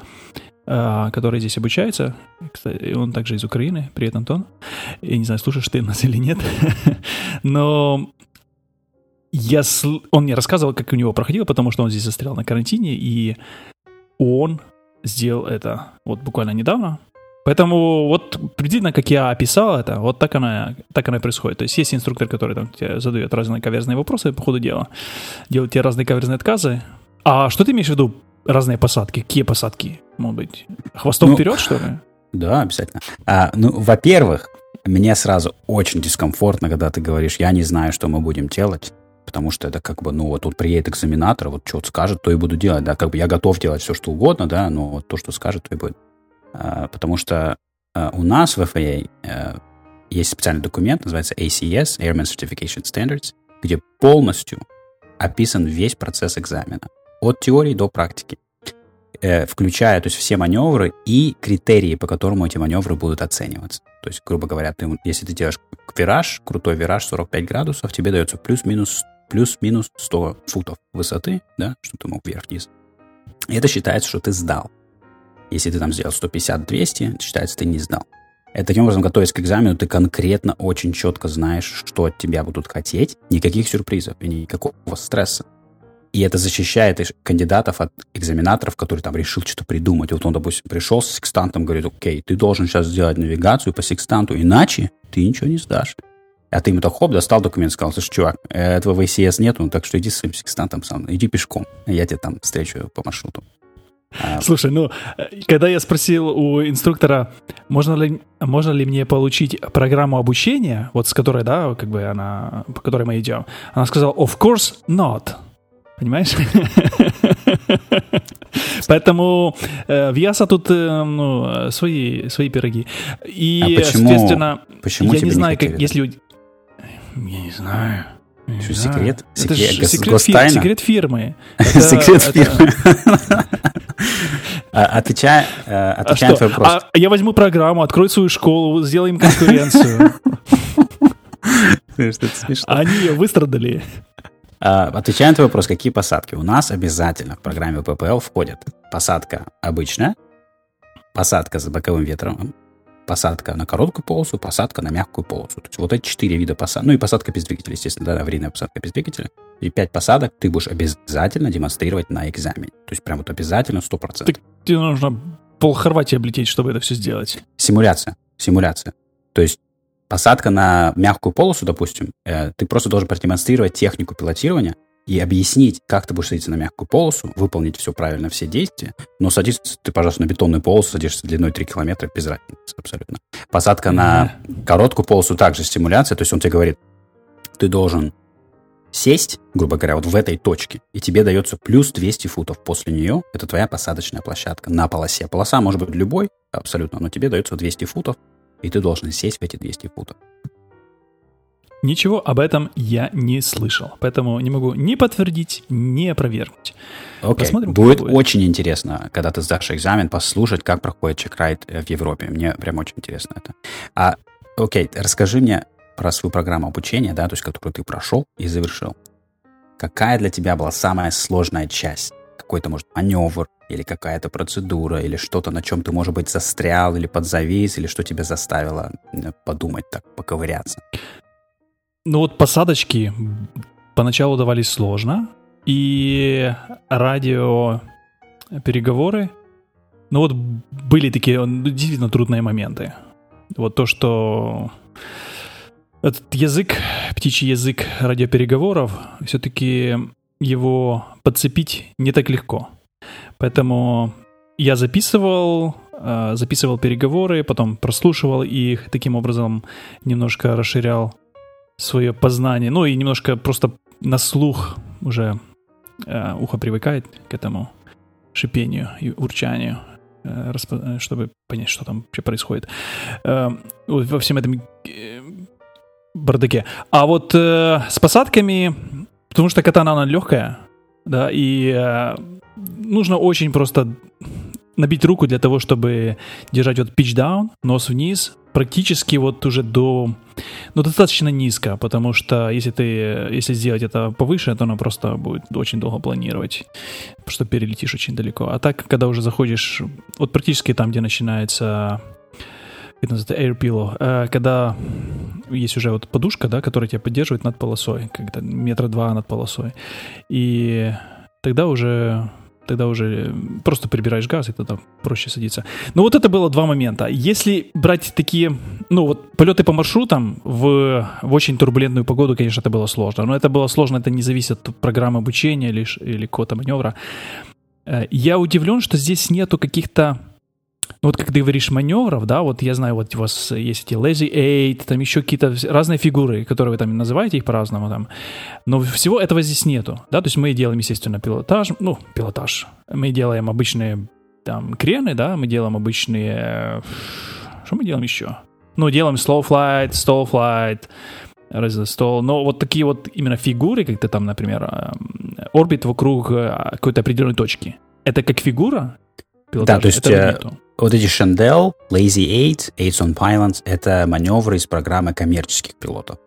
э, который здесь обучается. Кстати, он также из Украины. Привет, Антон. Я не знаю, слушаешь ты нас или нет. Но я сл... он мне рассказывал, как у него проходило, потому что он здесь застрял на карантине, и он сделал это вот буквально недавно. Поэтому вот приблизительно, как я описал это, вот так оно, так оно и происходит. То есть есть инструктор, который там тебе задает разные каверзные вопросы по ходу дела, делает тебе разные каверзные отказы. А что ты имеешь в виду разные посадки? Какие посадки? Может быть, хвостом ну, вперед, что ли? Да, обязательно. А, ну, во-первых, мне сразу очень дискомфортно, когда ты говоришь, я не знаю, что мы будем делать, потому что это как бы, ну, вот тут приедет экзаменатор, вот что скажет, то и буду делать, да, как бы я готов делать все, что угодно, да, но вот то, что скажет, то и будет. А, потому что а, у нас в FAA э, есть специальный документ, называется ACS, Airman Certification Standards, где полностью описан весь процесс экзамена, от теории до практики, э, включая то есть, все маневры и критерии, по которым эти маневры будут оцениваться. То есть, грубо говоря, ты, если ты делаешь вираж, крутой вираж 45 градусов, тебе дается плюс-минус плюс-минус 100 футов высоты, да, что ты мог вверх-вниз. Это считается, что ты сдал. Если ты там сделал 150-200, считается, ты не знал. И таким образом, готовясь к экзамену, ты конкретно очень четко знаешь, что от тебя будут хотеть. Никаких сюрпризов и никакого стресса. И это защищает кандидатов от экзаменаторов, которые там решил что-то придумать. Вот он, допустим, пришел с секстантом, говорит, окей, ты должен сейчас сделать навигацию по секстанту, иначе ты ничего не сдашь. А ты ему так хоп, достал документ, сказал, слушай, чувак, этого в ACS нету, так что иди с своим секстантом сам, иди пешком, я тебя там встречу по маршруту. А, Слушай, ну, когда я спросил у инструктора, можно ли, можно ли мне получить программу обучения, вот с которой, да, как бы она, по которой мы идем, она сказала, of course not. Понимаешь? Поэтому э, в Яса тут э, ну, свои, свои пироги. И, а почему, соответственно, почему я не знаю, как, если... Я не знаю. Что, секрет? Это секрет, секрет, фир, секрет фирмы. секрет фирмы. отвечая, э, отвечая на твой вопрос. А я возьму программу, открою свою школу, сделаем конкуренцию. Они ее выстрадали. А, отвечая на твой вопрос, какие посадки? У нас обязательно в программе ППЛ входят посадка обычная, посадка с боковым ветром, посадка на короткую полосу, посадка на мягкую полосу. То есть вот эти четыре вида посадки. Ну и посадка без двигателя, естественно, да, аварийная посадка без двигателя. И пять посадок ты будешь обязательно демонстрировать на экзамене. То есть прям вот обязательно 100%. Так тебе нужно пол Хорватии облететь, чтобы это все сделать. Симуляция. Симуляция. То есть посадка на мягкую полосу, допустим, э, ты просто должен продемонстрировать технику пилотирования, и объяснить, как ты будешь садиться на мягкую полосу, выполнить все правильно, все действия, но садиться ты, пожалуйста, на бетонную полосу, садишься длиной 3 километра, без разницы абсолютно. Посадка на короткую полосу также стимуляция, то есть он тебе говорит, ты должен сесть, грубо говоря, вот в этой точке, и тебе дается плюс 200 футов после нее, это твоя посадочная площадка на полосе. Полоса может быть любой, абсолютно, но тебе дается 200 футов, и ты должен сесть в эти 200 футов. Ничего об этом я не слышал, поэтому не могу ни подтвердить, ни опровергнуть. Окей, Посмотрим, будет, будет очень интересно, когда ты сдашь экзамен, послушать, как проходит чекрайт в Европе. Мне прям очень интересно это. А, окей, расскажи мне про свою программу обучения, да, то есть которую ты прошел и завершил. Какая для тебя была самая сложная часть? Какой-то, может, маневр, или какая-то процедура, или что-то, на чем ты, может быть, застрял, или подзавис, или что тебя заставило подумать так, поковыряться? Ну вот посадочки поначалу давались сложно, и радио переговоры, ну вот были такие действительно трудные моменты. Вот то, что этот язык, птичий язык радиопереговоров, все-таки его подцепить не так легко. Поэтому я записывал, э, записывал переговоры, потом прослушивал их, таким образом немножко расширял свое познание, ну и немножко просто на слух уже э, ухо привыкает к этому шипению и урчанию, э, чтобы понять, что там вообще происходит во всем этом бардаке. А вот э, с посадками, потому что катана она легкая, да, и э, нужно очень просто набить руку для того, чтобы держать вот pitch down, нос вниз, практически вот уже до, ну, достаточно низко, потому что если ты, если сделать это повыше, то оно просто будет очень долго планировать, что перелетишь очень далеко. А так, когда уже заходишь, вот практически там, где начинается это называется air pillow, э, когда есть уже вот подушка, да, которая тебя поддерживает над полосой, когда метра два над полосой. И тогда уже тогда уже просто прибираешь газ, и тогда проще садиться. Ну вот это было два момента. Если брать такие, ну вот полеты по маршрутам в, в очень турбулентную погоду, конечно, это было сложно. Но это было сложно, это не зависит от программы обучения или, или какого-то маневра. Э, я удивлен, что здесь нету каких-то ну вот как ты говоришь маневров, да, вот я знаю, вот у вас есть эти lazy eight, там еще какие-то разные фигуры, которые вы там называете их по-разному там, но всего этого здесь нету, да, то есть мы делаем, естественно, пилотаж, ну, пилотаж, мы делаем обычные там крены, да, мы делаем обычные, что мы делаем еще? Ну, делаем slow flight, stall flight, stall, но вот такие вот именно фигуры, как то там, например, эм, орбит вокруг э, какой-то определенной точки, это как фигура, пилотаж, да, то есть э, вот эти Shandell, Lazy Eight, Eight on Pilots — это маневры из программы коммерческих пилотов.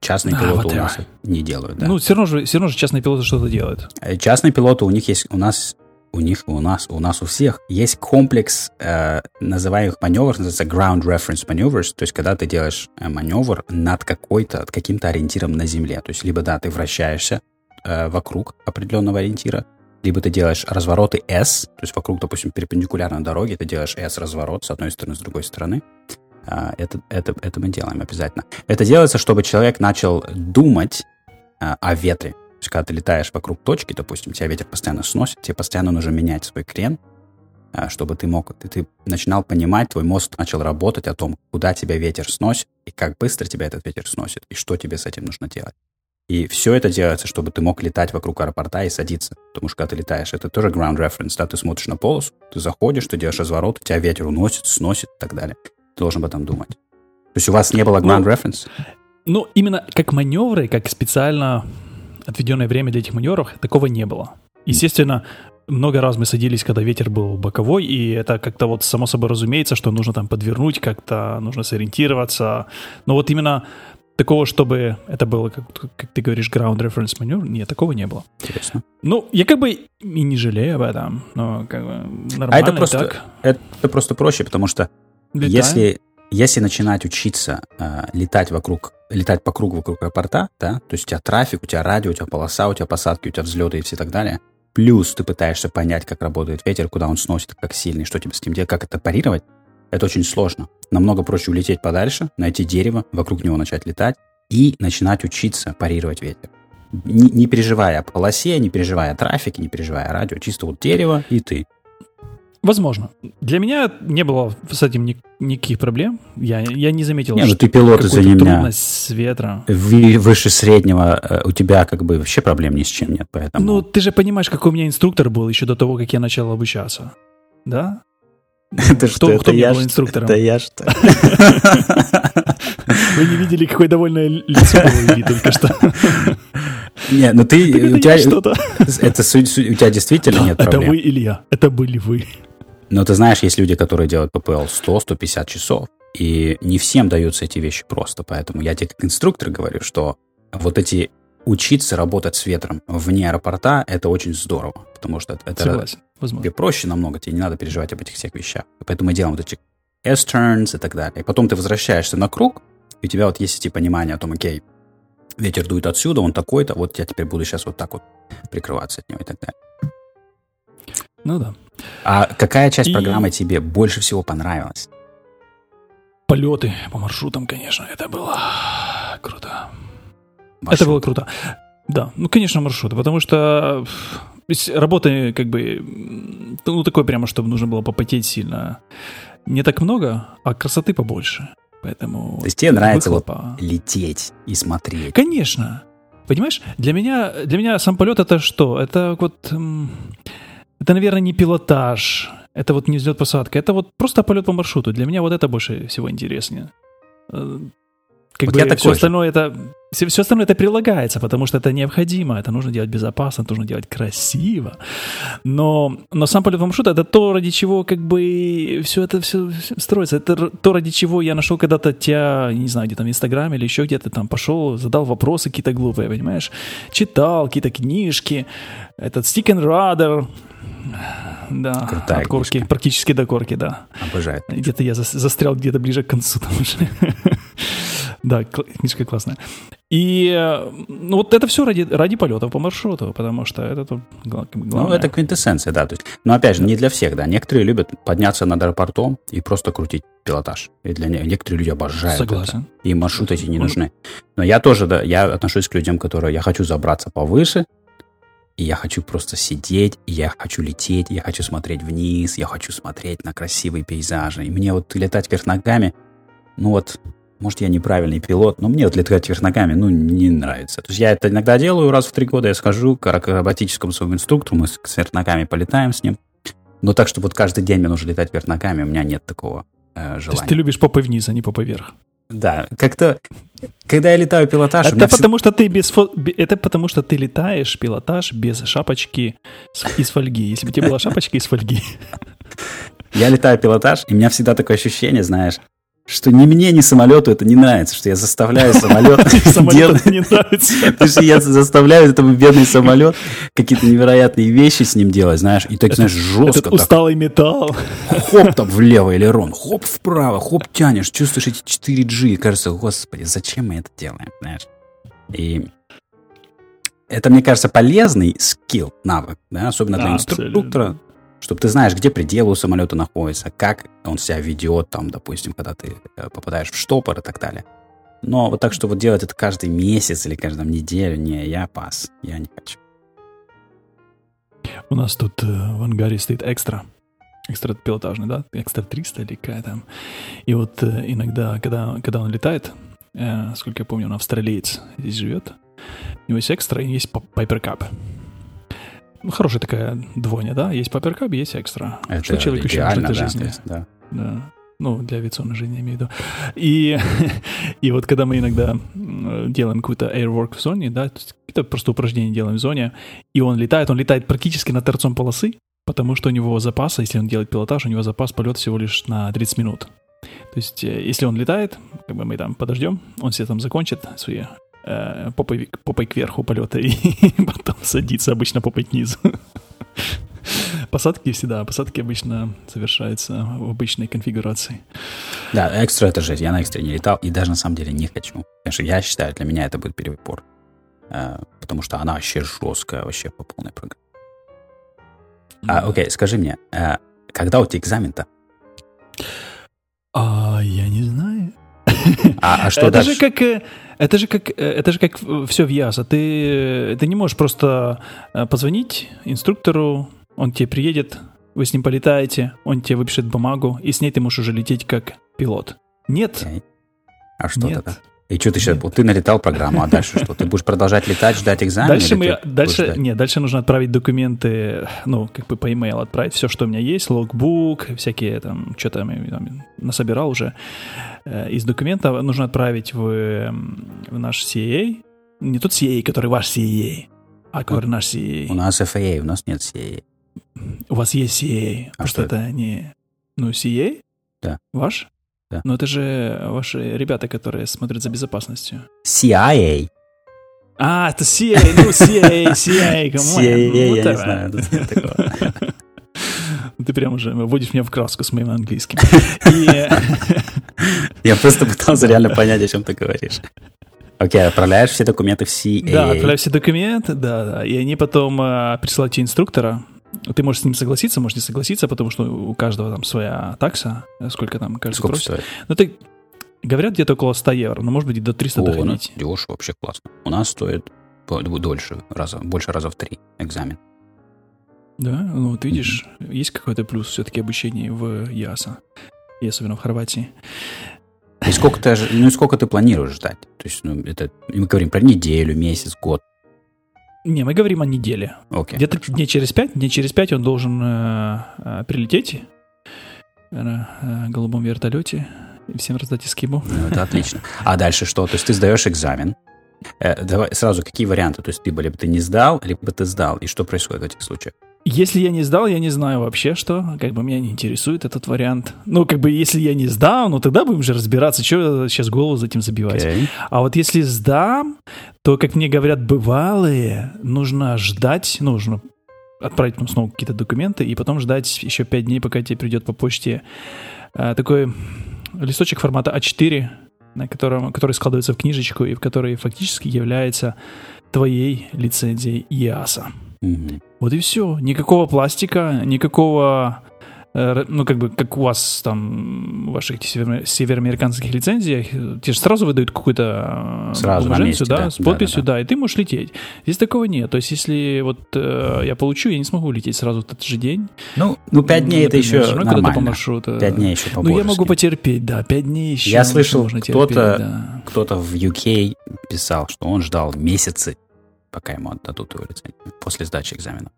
Частные а, пилоты вот у нас не делают, да. Ну, все равно же, все равно же частные пилоты что-то делают. Э, частные пилоты, у них есть, у нас, у них, у нас, у нас у всех есть комплекс э, называемых маневров, называется ground reference maneuvers, то есть когда ты делаешь э, маневр над какой-то, каким-то ориентиром на земле. То есть либо, да, ты вращаешься э, вокруг определенного ориентира, либо ты делаешь развороты S, то есть вокруг, допустим, перпендикулярной дороги, ты делаешь S-разворот с одной стороны, с другой стороны. А, это, это, это мы делаем обязательно. Это делается, чтобы человек начал думать а, о ветре. То есть, когда ты летаешь вокруг точки, допустим, тебя ветер постоянно сносит, тебе постоянно нужно менять свой крен, а, чтобы ты мог, ты, ты начинал понимать, твой мозг начал работать о том, куда тебя ветер сносит, и как быстро тебя этот ветер сносит, и что тебе с этим нужно делать. И все это делается, чтобы ты мог летать вокруг аэропорта и садиться. Потому что когда ты летаешь, это тоже ground reference, да, ты смотришь на полосу, ты заходишь, ты делаешь разворот, тебя ветер уносит, сносит и так далее. Ты должен об этом думать. То есть у вас не было ground ну, reference? Ну, именно как маневры, как специально отведенное время для этих маневров, такого не было. Естественно, много раз мы садились, когда ветер был боковой, и это как-то вот само собой разумеется, что нужно там подвернуть, как-то нужно сориентироваться. Но вот именно такого, чтобы это было, как, как ты говоришь, ground reference маневр, нет, такого не было. Интересно. Ну, я как бы и не жалею об этом, но как бы нормально А это просто, так. это просто проще, потому что если, если начинать учиться э, летать вокруг, летать по кругу вокруг аэропорта, да, то есть у тебя трафик, у тебя радио, у тебя полоса, у тебя посадки, у тебя взлеты и все так далее, плюс ты пытаешься понять, как работает ветер, куда он сносит, как сильный, что тебе с ним делать, как это парировать, это очень сложно. Намного проще улететь подальше, найти дерево, вокруг него начать летать и начинать учиться парировать ветер. Не, не переживая о полосе, не переживая о трафике, не переживая о радио, чисто вот дерево и ты. Возможно. Для меня не было с этим ни, никаких проблем. Я, я не заметил, не, ну ты пилот, извини меня. с ветра. Выше среднего э, у тебя как бы вообще проблем ни с чем нет, поэтому... Ну, ты же понимаешь, какой у меня инструктор был еще до того, как я начал обучаться. Да? Это что? Кто, это я был инструктором? Это я что? Вы не видели, какое довольное лицо было только что. Не, ну ты... У тебя, что-то. Это у тебя действительно нет проблем. Это вы, Илья. Это были вы. Но ты знаешь, есть люди, которые делают PPL 100-150 часов. И не всем даются эти вещи просто. Поэтому я тебе как инструктор говорю, что вот эти учиться работать с ветром вне аэропорта, это очень здорово. Потому что это Согласен, тебе проще намного, тебе не надо переживать об этих всех вещах. Поэтому мы делаем вот эти S-turns и так далее. И потом ты возвращаешься на круг, и у тебя вот есть эти понимания о том, окей, ветер дует отсюда, он такой-то, вот я теперь буду сейчас вот так вот прикрываться от него и так далее. Ну да. А какая часть и... программы тебе больше всего понравилась? Полеты по маршрутам, конечно, это было круто. Маршрут. Это было круто. Да, ну, конечно, маршруты, потому что работы как бы, ну, такой прямо, чтобы нужно было попотеть сильно, не так много, а красоты побольше. Поэтому... То есть тебе нравится вот лететь и смотреть? Конечно. Понимаешь, для меня, для меня сам полет это что? Это вот... Это, наверное, не пилотаж, это вот не взлет-посадка, это вот просто полет по маршруту. Для меня вот это больше всего интереснее. Как вот бы все остальное это все, все остальное это прилагается, потому что это необходимо, это нужно делать безопасно, это нужно делать красиво. Но, но сам полет по маршруту это то, ради чего как бы все это все строится. Это то, ради чего я нашел когда-то тебя, не знаю, где-то в Инстаграме или еще где-то там пошел, задал вопросы какие-то глупые, понимаешь? Читал какие-то книжки, этот Stick and Rudder, да, Крутая от корки, книжка. практически до корки, да. Обожаю. Где-то я застрял где-то ближе к концу там уже. Да, книжка классная. И ну, вот это все ради, ради полетов по маршруту, потому что это тут главное. Ну, это квинтэссенция, да. То есть, но опять же, не для всех, да. Некоторые любят подняться над аэропортом и просто крутить пилотаж. И для некоторые люди обожают Согласен. это. И маршруты эти не нужны. Но я тоже, да, я отношусь к людям, которые я хочу забраться повыше, и я хочу просто сидеть, и я хочу лететь, я хочу смотреть вниз, я хочу смотреть на красивые пейзажи. И мне вот летать вверх ногами, ну вот может, я неправильный пилот, но мне вот летать вверх ногами, ну, не нравится. То есть я это иногда делаю, раз в три года я схожу к акробатическому своему инструктору, мы с, вверх ногами полетаем с ним. Но так, чтобы вот каждый день мне нужно летать вверх ногами, у меня нет такого э, желания. То есть ты любишь попой вниз, а не попой вверх? Да, как-то, когда я летаю пилотаж... Это потому, всегда... что ты без фо... Это потому, что ты летаешь пилотаж без шапочки из фольги. Если бы у тебя была шапочка из фольги. Я летаю пилотаж, и у меня всегда такое ощущение, знаешь, что ни мне, ни самолету это не нравится, что я заставляю самолет делать. не нравится. Потому что я заставляю этому бедный самолет какие-то невероятные вещи с ним делать, знаешь, и так, знаешь, жестко. усталый металл. Хоп там влево элерон, хоп вправо, хоп тянешь, чувствуешь эти 4G, и кажется, господи, зачем мы это делаем, знаешь. И это, мне кажется, полезный скилл, навык, да, особенно для инструктора, чтобы ты знаешь, где пределы у самолета находятся, как он себя ведет, там, допустим, когда ты э, попадаешь в штопор и так далее. Но вот так, что вот делать это каждый месяц или каждую неделю, не, я пас, я не хочу. У нас тут э, в ангаре стоит экстра. Экстра пилотажный, да? Экстра 300 или какая там. И вот э, иногда, когда, когда он летает, э, сколько я помню, он австралиец здесь живет, у него есть экстра и есть Cup. Ну, хорошая такая двойня, да? Есть паперкап, есть экстра. Это что человек еще нужно для жизни. Да. да. Ну, для авиационной жизни, я имею в виду. И, и вот когда мы иногда делаем какой-то airwork в зоне, да, это просто упражнение делаем в зоне, и он летает, он летает практически на торцом полосы, потому что у него запас, если он делает пилотаж, у него запас полет всего лишь на 30 минут. То есть, э, если он летает, как бы мы там подождем, он все там закончит свои э, попой, попой кверху полета и потом садится обычно попой к низу. Посадки всегда, посадки обычно совершаются в обычной конфигурации. Да, экстра это жесть. Я на экстре не летал и даже на самом деле не хочу. Что я считаю, для меня это будет перебор. Э, потому что она вообще жесткая, вообще по полной программе. А, окей, скажи мне, э, когда у тебя экзамен-то? А, я не знаю. А, а что это дальше? Же как, э, это же как, э, это же как все в ЯСа. Ты, э, ты не можешь просто позвонить инструктору, он тебе приедет, вы с ним полетаете, он тебе выпишет бумагу, и с ней ты можешь уже лететь как пилот. Нет. Okay. А что Нет. тогда? И что ты сейчас, вот ты налетал программу, а дальше что? Ты будешь продолжать летать, ждать экзамен? Дальше мы, дальше, нет, дальше нужно отправить документы, ну, как бы по e-mail отправить все, что у меня есть, логбук, всякие там, что там, там насобирал уже э, из документов, нужно отправить в, в наш CA, не тот CA, который ваш CA, а который наш CA. У нас FAA, у нас нет CA. У вас есть CA, а просто это? это не, ну, CA? Да. Ваш? Да. Но это же ваши ребята, которые смотрят за безопасностью. CIA. А, это CIA, ну CIA, CIA, кому CIA, ну, я не знаю, тут нет такого. Ты прям уже вводишь меня в краску с моим английским. Я просто пытался реально понять, о чем ты говоришь. Окей, отправляешь все документы в CIA. Да, отправляю все документы, да, да. И они потом э, присылают тебе инструктора, ты можешь с ним согласиться, можешь не согласиться, потому что у каждого там своя такса, сколько там каждый Сколько просит. стоит? Ну, ты, говорят, где-то около 100 евро, но может быть и до 300 О, доходить. Ну, дешево, вообще классно. У нас стоит дольше, раза, больше раза в три экзамен. Да, ну вот видишь, mm-hmm. есть какой-то плюс все-таки обучения в ЯСА, и особенно в Хорватии. И сколько ты, ну, сколько ты планируешь ждать? То есть, ну, это, мы говорим про неделю, месяц, год. Не, мы говорим о неделе. Okay, Где-то дней через пять, дней через пять он должен э, э, прилететь на э, голубом вертолете и всем раздать эскибу. Ну, это отлично. А дальше что? То есть ты сдаешь экзамен. Э, давай сразу, какие варианты? То есть ты либо ты не сдал, либо ты сдал. И что происходит в этих случаях? Если я не сдал, я не знаю вообще, что. Как бы меня не интересует этот вариант. Ну, как бы, если я не сдал, ну, тогда будем уже разбираться, что сейчас голову за этим забивать. Okay. А вот если сдам, то, как мне говорят бывалые, нужно ждать, нужно отправить потом снова какие-то документы и потом ждать еще 5 дней, пока тебе придет по почте а, такой листочек формата А4, на котором, который складывается в книжечку и в которой фактически является твоей лицензией ИАСа. Mm-hmm. Вот и все. Никакого пластика, никакого э, ну, как бы, как у вас там, в ваших север, североамериканских лицензиях, те же сразу выдают какую-то э, сразу месте, да, да, с подписью, да, да, да, и ты можешь лететь. Здесь такого нет. То есть, если вот э, я получу, я не смогу лететь сразу в этот же день. Ну, ну 5 дней это еще нормально. По маршруту. 5 дней еще по Ну, я могу потерпеть, да, 5 дней еще Я слышал, кто-то, да. кто-то в UK писал, что он ждал месяцы пока ему отдадут его лицензию после сдачи экзамена.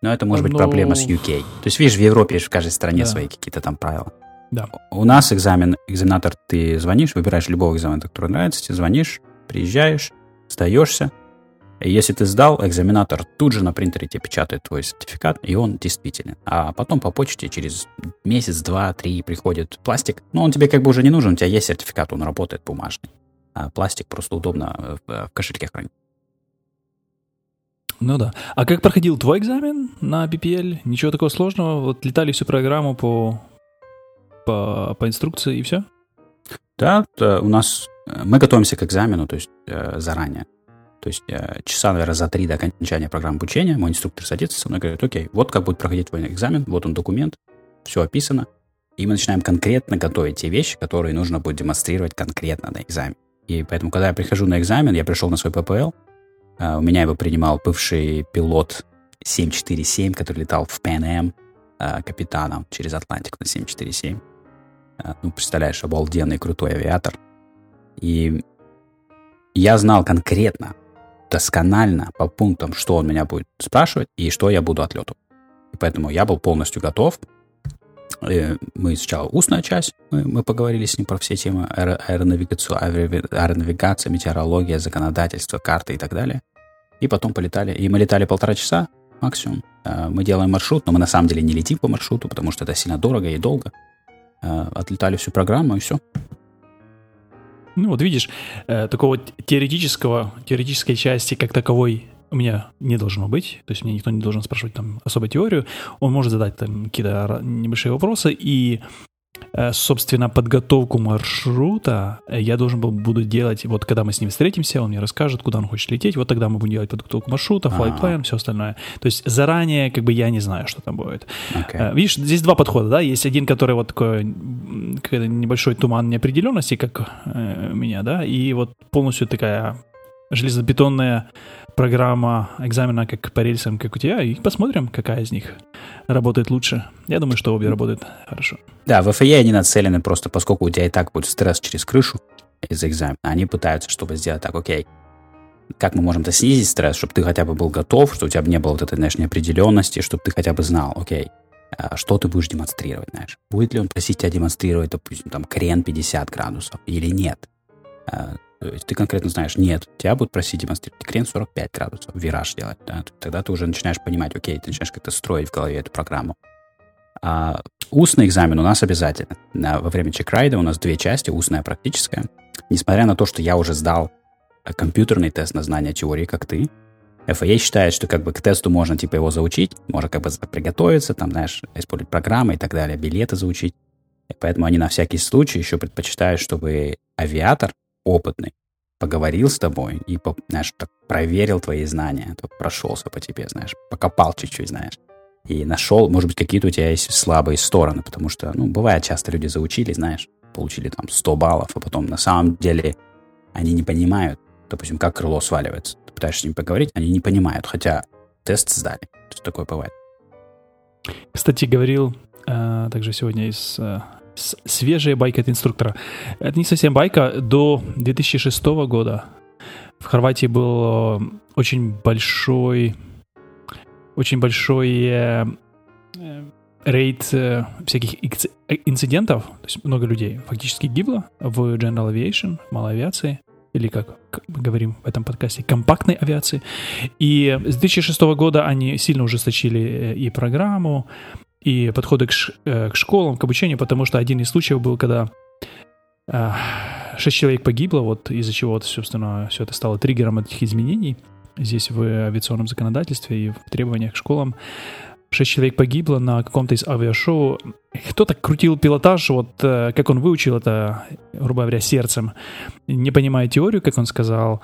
Но это может быть Ну, проблема с UK. То есть, видишь, в Европе в каждой стране Да. свои какие-то там правила. Да. У нас экзамен, экзаменатор, ты звонишь, выбираешь любого экзаменатора, который нравится, тебе звонишь, приезжаешь, сдаешься. И если ты сдал, экзаменатор тут же на принтере тебе печатает твой сертификат, и он действителен. А потом по почте через месяц, два, три приходит пластик. Но он тебе как бы уже не нужен, у тебя есть сертификат, он работает бумажный. А пластик просто удобно в, в кошельке хранить. Ну да. А как проходил твой экзамен на PPL? Ничего такого сложного? Вот летали всю программу по, по, по инструкции и все? Да, то у нас э, мы готовимся к экзамену, то есть э, заранее. То есть э, часа, наверное, за три до окончания программы обучения мой инструктор садится со мной и говорит, окей, вот как будет проходить твой экзамен, вот он документ, все описано. И мы начинаем конкретно готовить те вещи, которые нужно будет демонстрировать конкретно на экзамене. И поэтому, когда я прихожу на экзамен, я пришел на свой ППЛ, Uh, у меня его принимал бывший пилот 747, который летал в Pan Am uh, капитаном через Атлантику на 747. Uh, ну, представляешь, обалденный, крутой авиатор. И я знал конкретно, досконально по пунктам, что он меня будет спрашивать и что я буду отлету. И поэтому я был полностью готов. И мы сначала устная часть, мы, мы поговорили с ним про все темы аэро, аэронавигация, аэронавигация, метеорология, законодательство, карты и так далее. И потом полетали. И мы летали полтора часа максимум. Мы делаем маршрут, но мы на самом деле не летим по маршруту, потому что это сильно дорого и долго. Отлетали всю программу и все. Ну вот видишь, э, такого теоретического, теоретической части как таковой у меня не должно быть, то есть мне никто не должен спрашивать там особо теорию, он может задать там какие-то небольшие вопросы, и, э, собственно, подготовку маршрута я должен был, буду делать, вот когда мы с ним встретимся, он мне расскажет, куда он хочет лететь, вот тогда мы будем делать подготовку маршрута, flight plan, все остальное. То есть заранее как бы я не знаю, что там будет. Okay. Видишь, здесь два подхода, да, есть один, который вот такой небольшой туман неопределенности, как э, у меня, да, и вот полностью такая железобетонная программа экзамена как по рельсам, как у тебя, и посмотрим, какая из них работает лучше. Я думаю, что обе работают хорошо. Да, в FAE они нацелены просто, поскольку у тебя и так будет стресс через крышу из экзамена, они пытаются, чтобы сделать так, окей, как мы можем это снизить стресс, чтобы ты хотя бы был готов, чтобы у тебя не было вот этой, знаешь, неопределенности, чтобы ты хотя бы знал, окей, а что ты будешь демонстрировать, знаешь. Будет ли он просить тебя демонстрировать, допустим, там, крен 50 градусов или нет. То есть ты конкретно знаешь, нет, тебя будут просить демонстрировать крен 45 градусов, вираж делать. Да? Тогда ты уже начинаешь понимать, окей, ты начинаешь как-то строить в голове эту программу. А устный экзамен у нас обязательно. Во время чекрайда у нас две части, устная и практическая. Несмотря на то, что я уже сдал компьютерный тест на знание теории, как ты, FAA считает, что как бы к тесту можно типа его заучить, можно как бы приготовиться, там, знаешь, использовать программы и так далее, билеты заучить. И поэтому они на всякий случай еще предпочитают, чтобы авиатор опытный поговорил с тобой и, знаешь, так проверил твои знания, то прошелся по тебе, знаешь, покопал чуть-чуть, знаешь. И нашел, может быть, какие-то у тебя есть слабые стороны, потому что, ну, бывает, часто люди заучили, знаешь, получили там 100 баллов, а потом на самом деле они не понимают, допустим, как крыло сваливается. Ты пытаешься с ними поговорить, они не понимают, хотя тест сдали. То такое бывает. Кстати, говорил э, также сегодня из э, свежая байка от инструктора. Это не совсем байка. До 2006 года в Хорватии был э, очень большой, очень большой э, э рейд э, всяких инцидентов, то есть много людей фактически гибло в General Aviation, малой авиации или как мы говорим в этом подкасте, компактной авиации. И с 2006 года они сильно ужесточили и программу, и подходы к, ш, э, к школам, к обучению, потому что один из случаев был, когда э, шесть человек погибло, вот из-за чего, вот, собственно, все это стало триггером этих изменений здесь в авиационном законодательстве и в требованиях к школам шесть человек погибло на каком-то из авиашоу. Кто-то крутил пилотаж, вот э, как он выучил это, грубо говоря, сердцем, не понимая теорию, как он сказал.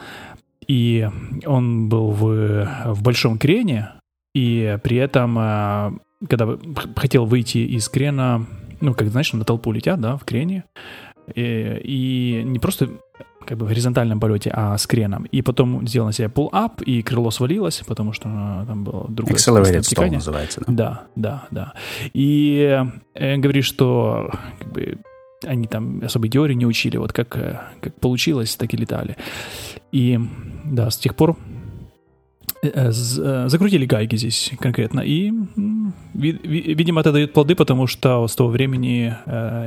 И он был в, в большом крене, и при этом, когда хотел выйти из крена, ну, как знаешь, на толпу летят, да, в крене, и, и не просто как бы в горизонтальном полете, а с креном. И потом сделал на себя pull-up, и крыло свалилось, потому что а, там было другое Accelerated stall называется, да? Да, да, да. И э, говорит, что как бы, они там особой теории не учили, вот как, э, как получилось, так и летали. И да, с тех пор э, э, закрутили гайки здесь конкретно. И, видимо, это дает плоды, потому что с того времени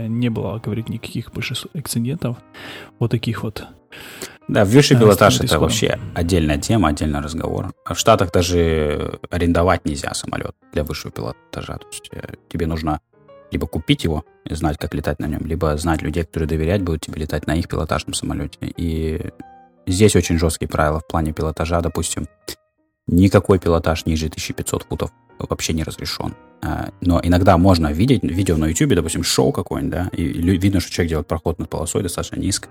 не было, говорит, никаких больше инцидентов вот таких вот. Да, высший пилотаж это вообще отдельная тема, отдельный разговор. А в Штатах даже арендовать нельзя самолет для высшего пилотажа. То есть тебе нужно либо купить его и знать, как летать на нем, либо знать людей, которые доверять будут тебе летать на их пилотажном самолете. И здесь очень жесткие правила в плане пилотажа, допустим. Никакой пилотаж ниже 1500 футов вообще не разрешен. А, но иногда можно видеть видео на YouTube, допустим, шоу какое-нибудь, да, и видно, что человек делает проход над полосой достаточно низко.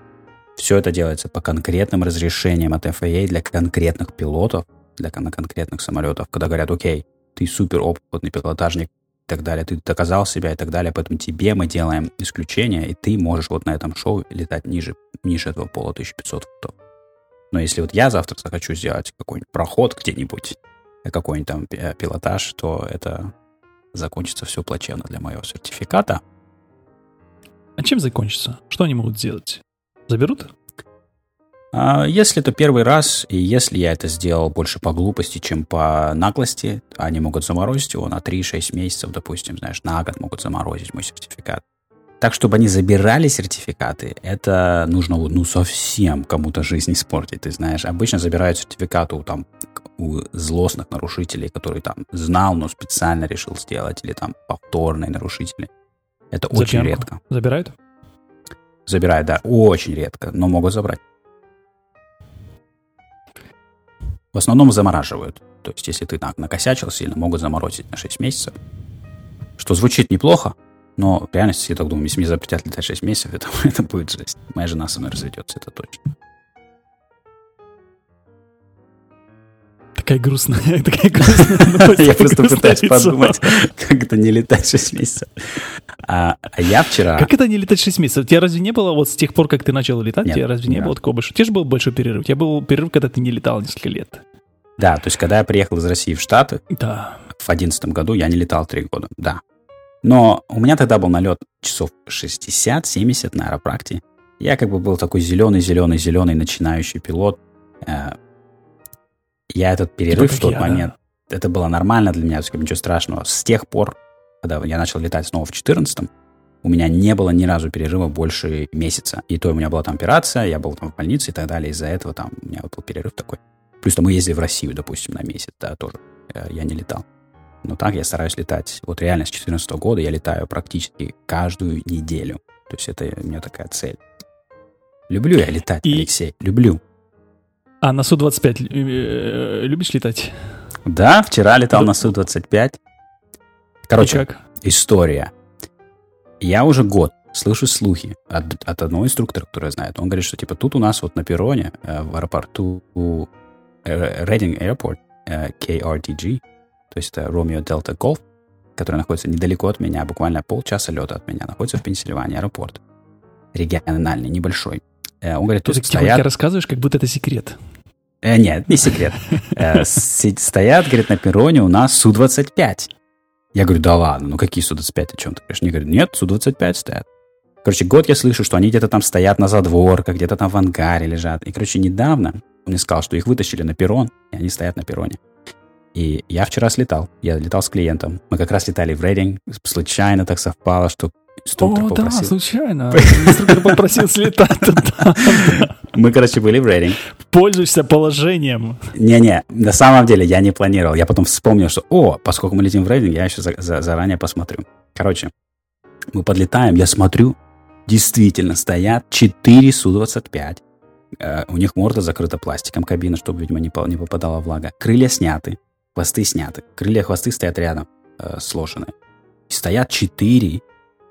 Все это делается по конкретным разрешениям от FAA для конкретных пилотов, для конкретных самолетов, когда говорят, окей, ты супер опытный пилотажник и так далее, ты доказал себя и так далее, поэтому тебе мы делаем исключение, и ты можешь вот на этом шоу летать ниже, ниже этого пола 1500 футов. Но если вот я завтра захочу сделать какой-нибудь проход где-нибудь, какой-нибудь там пилотаж, то это закончится все плачевно для моего сертификата. А чем закончится? Что они могут сделать? Заберут? А, если это первый раз, и если я это сделал больше по глупости, чем по наглости, они могут заморозить его на 3-6 месяцев, допустим, знаешь, на год могут заморозить мой сертификат. Так, чтобы они забирали сертификаты, это нужно, ну, совсем кому-то жизнь испортить, ты знаешь. Обычно забирают сертификаты у, там, у злостных нарушителей, которые там знал, но специально решил сделать, или там повторные нарушители. Это За очень редко. Забирают? Забирают, да, очень редко, но могут забрать. В основном замораживают. То есть, если ты так накосячил сильно, могут заморозить на 6 месяцев. Что звучит неплохо, но в реальности, я так думаю, если мне запретят летать 6 месяцев, это, это будет жесть. Моя жена со мной разведется, это точно. Такая грустная, такая грустная Я просто пытаюсь подумать, как это не летать 6 месяцев. А, а я вчера... Как это не летать 6 месяцев? У тебя разве не было, вот с тех пор, как ты начал летать, у тебя разве не было такого большого? У тебя же был большой перерыв. У тебя был перерыв, когда ты не летал несколько лет. Да, то есть, когда я приехал из России в Штаты, Да. в одиннадцатом году я не летал три года, да. Но у меня тогда был налет часов 60-70 на аэропракте. Я как бы был такой зеленый-зеленый-зеленый начинающий пилот. Э, Я этот перерыв как в тот я, да. момент, это было нормально для меня, ничего страшного. С тех пор, когда я начал летать снова в 14 у меня не было ни разу перерыва больше месяца. И то у меня была там операция, я был там в больнице и так далее. Из-за этого там у меня вот был перерыв такой. Плюс там мы ездили в Россию, допустим, на месяц, да, тоже. Э, Я не летал. Но так я стараюсь летать. Вот реально с 2014 года я летаю практически каждую неделю. То есть это у меня такая цель. Люблю я летать, И- Алексей, люблю. А на Су-25 э, любишь летать? Да, вчера летал на Су-25. И Короче, как? история. Я уже год слышу слухи от, от одного инструктора, который знает. Он говорит, что типа тут у нас вот на перроне э, в аэропорту э, Reading Airport, э, KRTG, то есть это Romeo Delta Golf, который находится недалеко от меня, буквально полчаса лета от меня, находится в Пенсильвании, аэропорт. Региональный, небольшой. Э, Он говорит, Ты тут так стоят... тихонько рассказываешь, как будто это секрет. Э, нет, не секрет. Э, стоят, говорит, на перроне у нас Су-25. Я говорю, да ладно, ну какие Су-25, о чем ты говоришь? Они говорят, нет, Су-25 стоят. Короче, год я слышу, что они где-то там стоят на задворках, где-то там в ангаре лежат. И, короче, недавно он мне сказал, что их вытащили на перрон, и они стоят на перроне. И я вчера слетал. Я летал с клиентом. Мы как раз летали в рейдинг. Случайно так совпало, что инструктор О, да, попросил. случайно. Инструктор попросил слетать туда. Мы, короче, были в рейдинг. Пользуйся положением. Не-не, на самом деле я не планировал. Я потом вспомнил, что, о, поскольку мы летим в рейдинг, я еще за- за- заранее посмотрю. Короче, мы подлетаем, я смотрю, действительно стоят 4 Су-25. Э, у них морда закрыта пластиком кабина, чтобы, видимо, не, по- не попадала влага. Крылья сняты, хвосты сняты. Крылья хвосты стоят рядом, э, сложенные. И стоят 4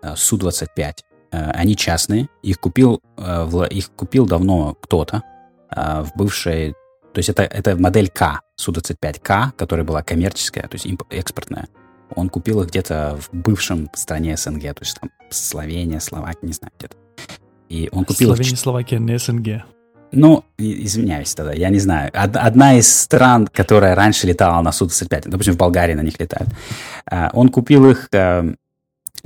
э, Су-25. Э, они частные. Их купил, э, вла- их купил давно кто-то э, в бывшей... То есть это, это модель К, Су-25К, которая была коммерческая, то есть имп- экспортная. Он купил их где-то в бывшем стране СНГ, то есть там Словения, Словакия, не знаю где-то. И он купил Словения, Словакия, не СНГ. Ну, извиняюсь тогда, я не знаю. Од- одна из стран, которая раньше летала на Су-35, допустим, в Болгарии на них летают, а, он купил их э,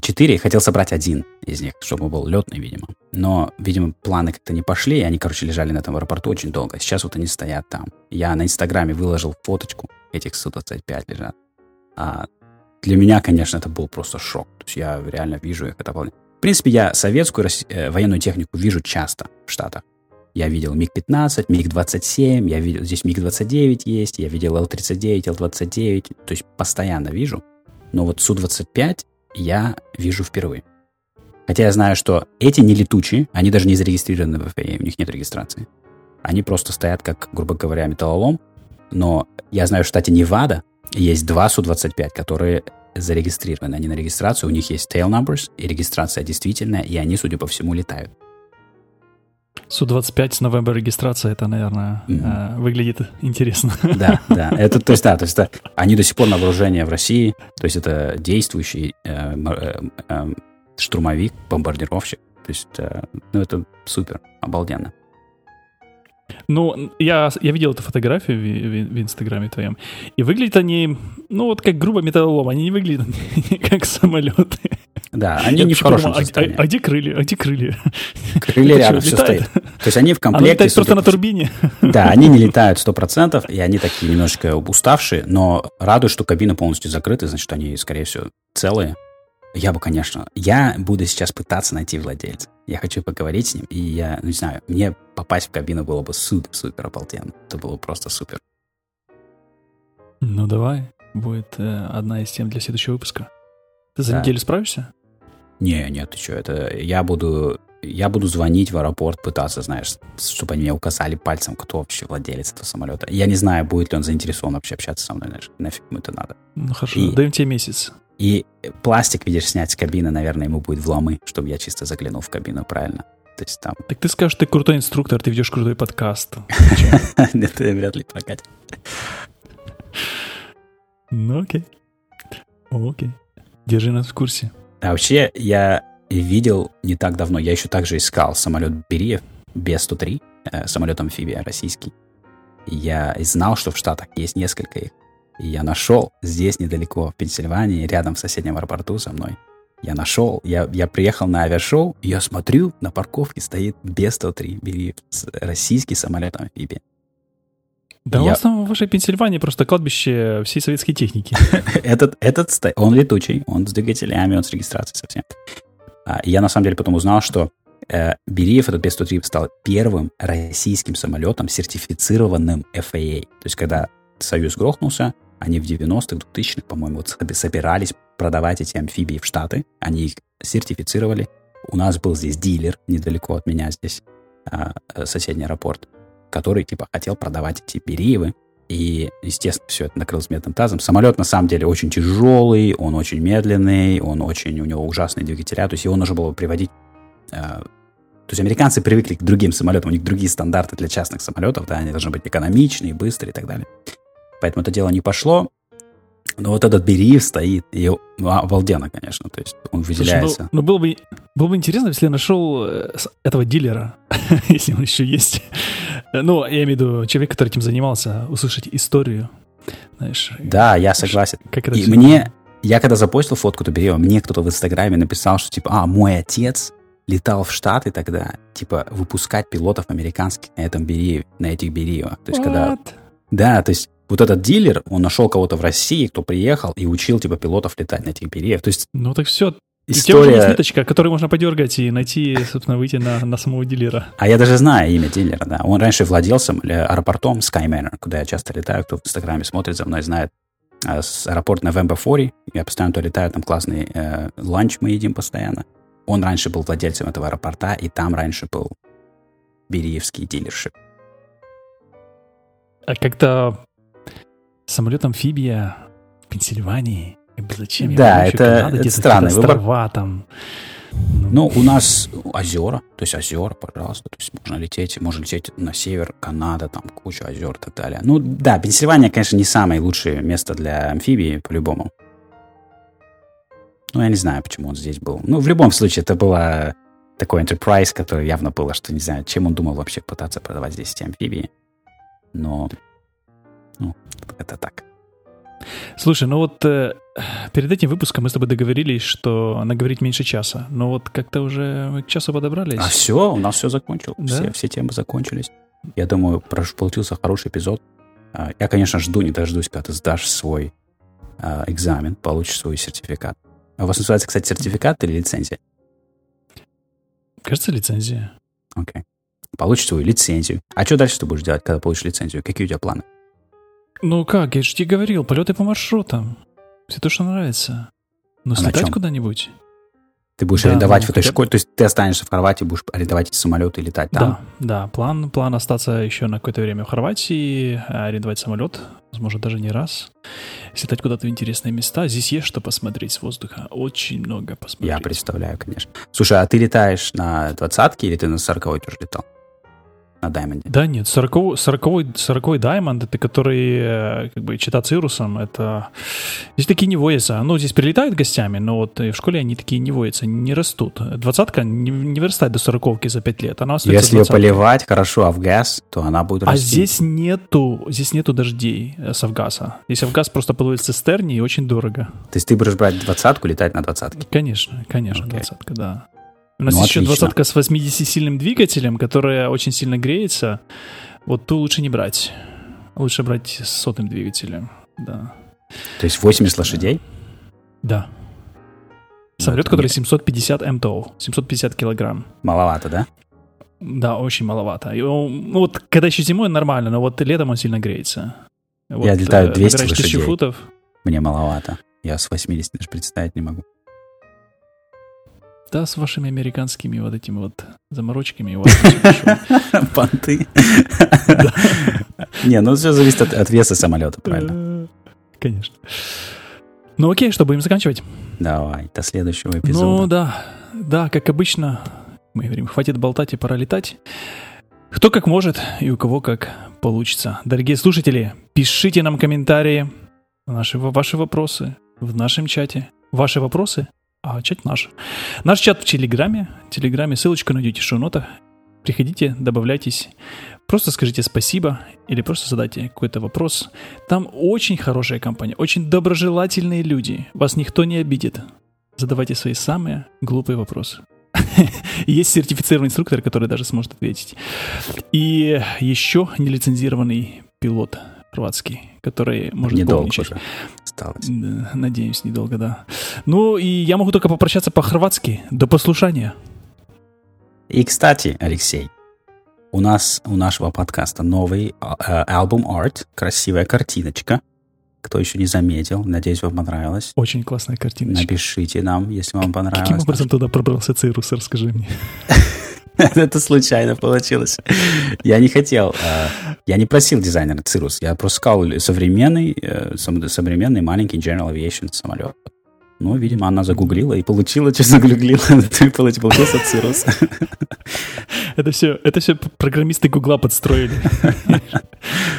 четыре хотел собрать один из них, чтобы был летный, видимо. Но, видимо, планы как-то не пошли, и они, короче, лежали на этом аэропорту очень долго. Сейчас вот они стоят там. Я на Инстаграме выложил фоточку этих Су-25 лежат. А для меня, конечно, это был просто шок. То есть я реально вижу их. Это В принципе, я советскую э, военную технику вижу часто в Штатах. Я видел МиГ-15, МиГ-27, я видел, здесь МиГ-29 есть, я видел Л-39, Л-29, то есть постоянно вижу. Но вот Су-25 я вижу впервые. Хотя я знаю, что эти не летучие, они даже не зарегистрированы в ФАА, у них нет регистрации. Они просто стоят как, грубо говоря, металлолом. Но я знаю, в штате Невада есть два Су-25, которые зарегистрированы. Они на регистрацию, у них есть tail numbers, и регистрация действительная, и они, судя по всему, летают. Су-25 с новembra регистрация, это, наверное, Мгм. э, выглядит интересно. Да, да. Это, то есть, да, то есть, это, они до сих пор на вооружении в России. То есть, это действующий э, э, э, штурмовик, бомбардировщик. То есть, э, ну, это супер, обалденно. Ну, я, я видел эту фотографию в, в- в Инстаграме твоем, и выглядят они, ну, вот как грубо металлолом, они не выглядят как самолеты. Да, они Я не в хорошем подумал, а- состоянии. А, а где крылья? А где крылья? Крылья рядом все стоит. То есть, они в комплекте. летает судя просто на турбине. Да, они не летают 100%, и они такие немножечко уставшие, но радует, что кабины полностью закрыты, значит, они, скорее всего, целые. Я бы, конечно, я буду сейчас пытаться найти владельца. Я хочу поговорить с ним, и я, ну, не знаю, мне попасть в кабину было бы супер-супер обалденно. Это было просто супер. Ну, давай, будет э, одна из тем для следующего выпуска. Ты за Да. неделю справишься? Не, нет, ты что, это я буду, я буду звонить в аэропорт, пытаться, знаешь, чтобы они мне указали пальцем, кто вообще владелец этого самолета. Я не знаю, будет ли он заинтересован вообще общаться со мной, знаешь, нафиг ему это надо. Ну, хорошо, И- даем тебе месяц. И пластик, видишь, снять с кабины, наверное, ему будет вломы, чтобы я чисто заглянул в кабину, правильно? То есть там... Так ты скажешь, ты крутой инструктор, ты ведешь крутой подкаст. Это вряд ли прокатит. Ну, окей. Окей. Держи нас в курсе. А вообще, я видел не так давно, я еще также искал самолет Бериев Б-103, э, самолет-амфибия российский. Я знал, что в Штатах есть несколько их. И я нашел здесь недалеко, в Пенсильвании, рядом в соседнем аэропорту со мной. Я нашел, я, я приехал на авиашоу, я смотрю, на парковке стоит Б-103, Бериев, российский самолет-амфибия. Да я... у вас там в вашей Пенсильвании просто кладбище всей советской техники. этот, этот, он летучий, он с двигателями, он с регистрацией совсем. А, я на самом деле потом узнал, что э, Бериев, этот Б-103, стал первым российским самолетом, сертифицированным FAA. То есть, когда Союз грохнулся, они в 90-х, 2000-х, по-моему, вот собирались продавать эти амфибии в Штаты. Они их сертифицировали. У нас был здесь дилер недалеко от меня здесь, а, соседний аэропорт который, типа, хотел продавать эти Бериевы. И, естественно, все это накрылось медным тазом. Самолет, на самом деле, очень тяжелый, он очень медленный, он очень, у него ужасные двигателя. То есть его нужно было приводить... Э, то есть американцы привыкли к другим самолетам, у них другие стандарты для частных самолетов, да, они должны быть экономичные, быстрые и так далее. Поэтому это дело не пошло. Но вот этот Бериев стоит, и ну, обалденно, конечно, то есть он выделяется. Слушай, ну, ну было, бы, было бы интересно, если я нашел э, этого дилера, если он еще есть. Ну, я имею в виду человек, который этим занимался, услышать историю. Знаешь, да, я согласен. Как это и мне, я когда запостил фотку Бериева, мне кто-то в Инстаграме написал, что типа, а, мой отец летал в Штаты тогда, типа, выпускать пилотов американских на этом Бериеве, на этих Бериевах. То есть, What? когда... Да, то есть вот этот дилер, он нашел кого-то в России, кто приехал и учил, типа, пилотов летать на этих перьев. То есть... Ну так все, История... У тебя уже есть ниточка, которую можно подергать и найти, собственно, выйти на, на самого дилера. А я даже знаю имя дилера, да. Он раньше владел сам, аэропортом Sky Manor, куда я часто летаю. Кто в Инстаграме смотрит за мной, знает. С аэропорт November 40. Я постоянно туда летаю, там классный э, ланч мы едим постоянно. Он раньше был владельцем этого аэропорта, и там раньше был Бериевский дилершип. А как-то самолет-амфибия в Пенсильвании. Зачем? Да, это, это странный острова, выбор. там. Ну, ну, у нас озера, то есть озера, пожалуйста, то есть можно лететь, можно лететь на север, Канада, там куча озер и так далее. Ну да, Пенсильвания, конечно, не самое лучшее место для амфибии, по-любому. Ну, я не знаю, почему он здесь был. Ну, в любом случае, это было такой enterprise, который явно было, что не знаю, чем он думал вообще пытаться продавать здесь эти амфибии. Но это так. Слушай, ну вот э, перед этим выпуском мы с тобой договорились, что наговорить меньше часа. Но вот как-то уже к часу подобрались. А все, у нас все закончилось. Да? Все, все темы закончились. Я думаю, получился хороший эпизод. А, я, конечно, жду, не дождусь, когда ты сдашь свой а, экзамен, получишь свой сертификат. А у вас называется, кстати, сертификат или лицензия? Кажется, лицензия. Окей. Okay. Получишь свою лицензию. А что дальше ты будешь делать, когда получишь лицензию? Какие у тебя планы? Ну как, я же тебе говорил, полеты по маршрутам. Все то, что нравится. Но а слетать куда-нибудь. Ты будешь да, арендовать ну, в этой хотя... школе, то есть ты останешься в Хорватии, будешь арендовать эти самолеты и летать там? Да, да. План, план остаться еще на какое-то время в Хорватии, арендовать самолет, возможно, даже не раз. Слетать куда-то в интересные места. Здесь есть что посмотреть с воздуха. Очень много посмотреть. Я представляю, конечно. Слушай, а ты летаешь на двадцатке или ты на сороковой тоже летал? На Diamond. Да нет, 40, 40, 40 Diamond, это который э, как бы чита Цирусом, это... Здесь такие не воятся. Ну, здесь прилетают гостями, но вот в школе они такие не воятся, не растут. Двадцатка не, не вырастает до сороковки за 5 лет, она Если ее поливать хорошо а в газ, то она будет а расти. А здесь нету, здесь нету дождей э, с Авгаса. Здесь Авгаз просто плывет в цистерне и очень дорого. То есть ты будешь брать двадцатку, летать на двадцатке? Конечно, конечно, двадцатка, okay. да. У нас ну, еще двадцатка с 80-сильным двигателем, которая очень сильно греется. Вот ту лучше не брать. Лучше брать с сотым двигателем, да. То есть 80 лошадей? Да. Самолет, который 750 МТО, 750 килограмм. Маловато, да? Да, очень маловато. И он, ну, вот когда еще зимой нормально, но вот летом он сильно греется. Вот, Я летаю 200 э, лошадей. футов. Мне маловато. Я с 80 даже представить не могу. Да, с вашими американскими вот этими вот заморочками. Понты. Не, ну все зависит от веса самолета, правильно? Конечно. Ну окей, что, будем заканчивать? Давай, до следующего эпизода. Ну да, да, как обычно, мы говорим, хватит болтать и пора летать. Кто как может и у кого как получится. Дорогие слушатели, пишите нам комментарии, наши, ваши вопросы в нашем чате. Ваши вопросы а чат наш. Наш чат в Телеграме. В Телеграме ссылочку найдете в шоу-нотах. Приходите, добавляйтесь. Просто скажите спасибо или просто задайте какой-то вопрос. Там очень хорошая компания, очень доброжелательные люди. Вас никто не обидит. Задавайте свои самые глупые вопросы. Есть сертифицированный инструктор, который даже сможет ответить. И еще нелицензированный пилот хорватский, который может Недолго уже осталось. Надеюсь, недолго, да. Ну, и я могу только попрощаться по-хорватски. До послушания. И, кстати, Алексей, у нас, у нашего подкаста новый э, альбом арт, красивая картиночка. Кто еще не заметил, надеюсь, вам понравилось. Очень классная картиночка. Напишите нам, если вам понравилось. Каким образом туда пробрался Cirrus, расскажи мне. Это случайно получилось. Я не хотел. Э, я не просил дизайнера Cirrus. Я просто сказал современный, э, современный маленький General Aviation самолет. Ну, видимо, она загуглила и получила, что загуглила. Получился Cirrus. Это все, это все программисты Гугла подстроили.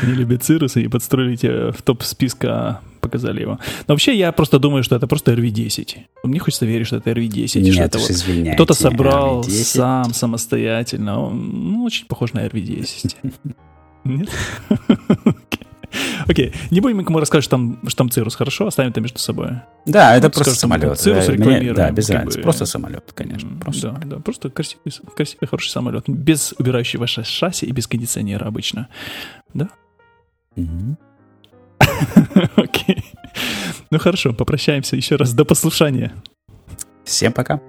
Они любят Cirrus ы и подстроили тебя в топ списка, показали его. Но вообще я просто думаю, что это просто RV10. Мне хочется верить, что это RV10. Нет, что это вот кто-то собрал RV10. сам, самостоятельно. Он ну, очень похож на RV10. Нет? Окей, не будем никому рассказывать, что там, что там Cirrus, хорошо? Оставим это между собой. Да, это просто самолет. Cirrus рекламируем. Да, без разницы. Просто самолет, конечно. Просто. Да, да, просто красивый, красивый, хороший самолет. Без убирающего шасси и без кондиционера обычно. Да? Окей. Ну хорошо, попрощаемся еще раз. До послушания. Всем пока.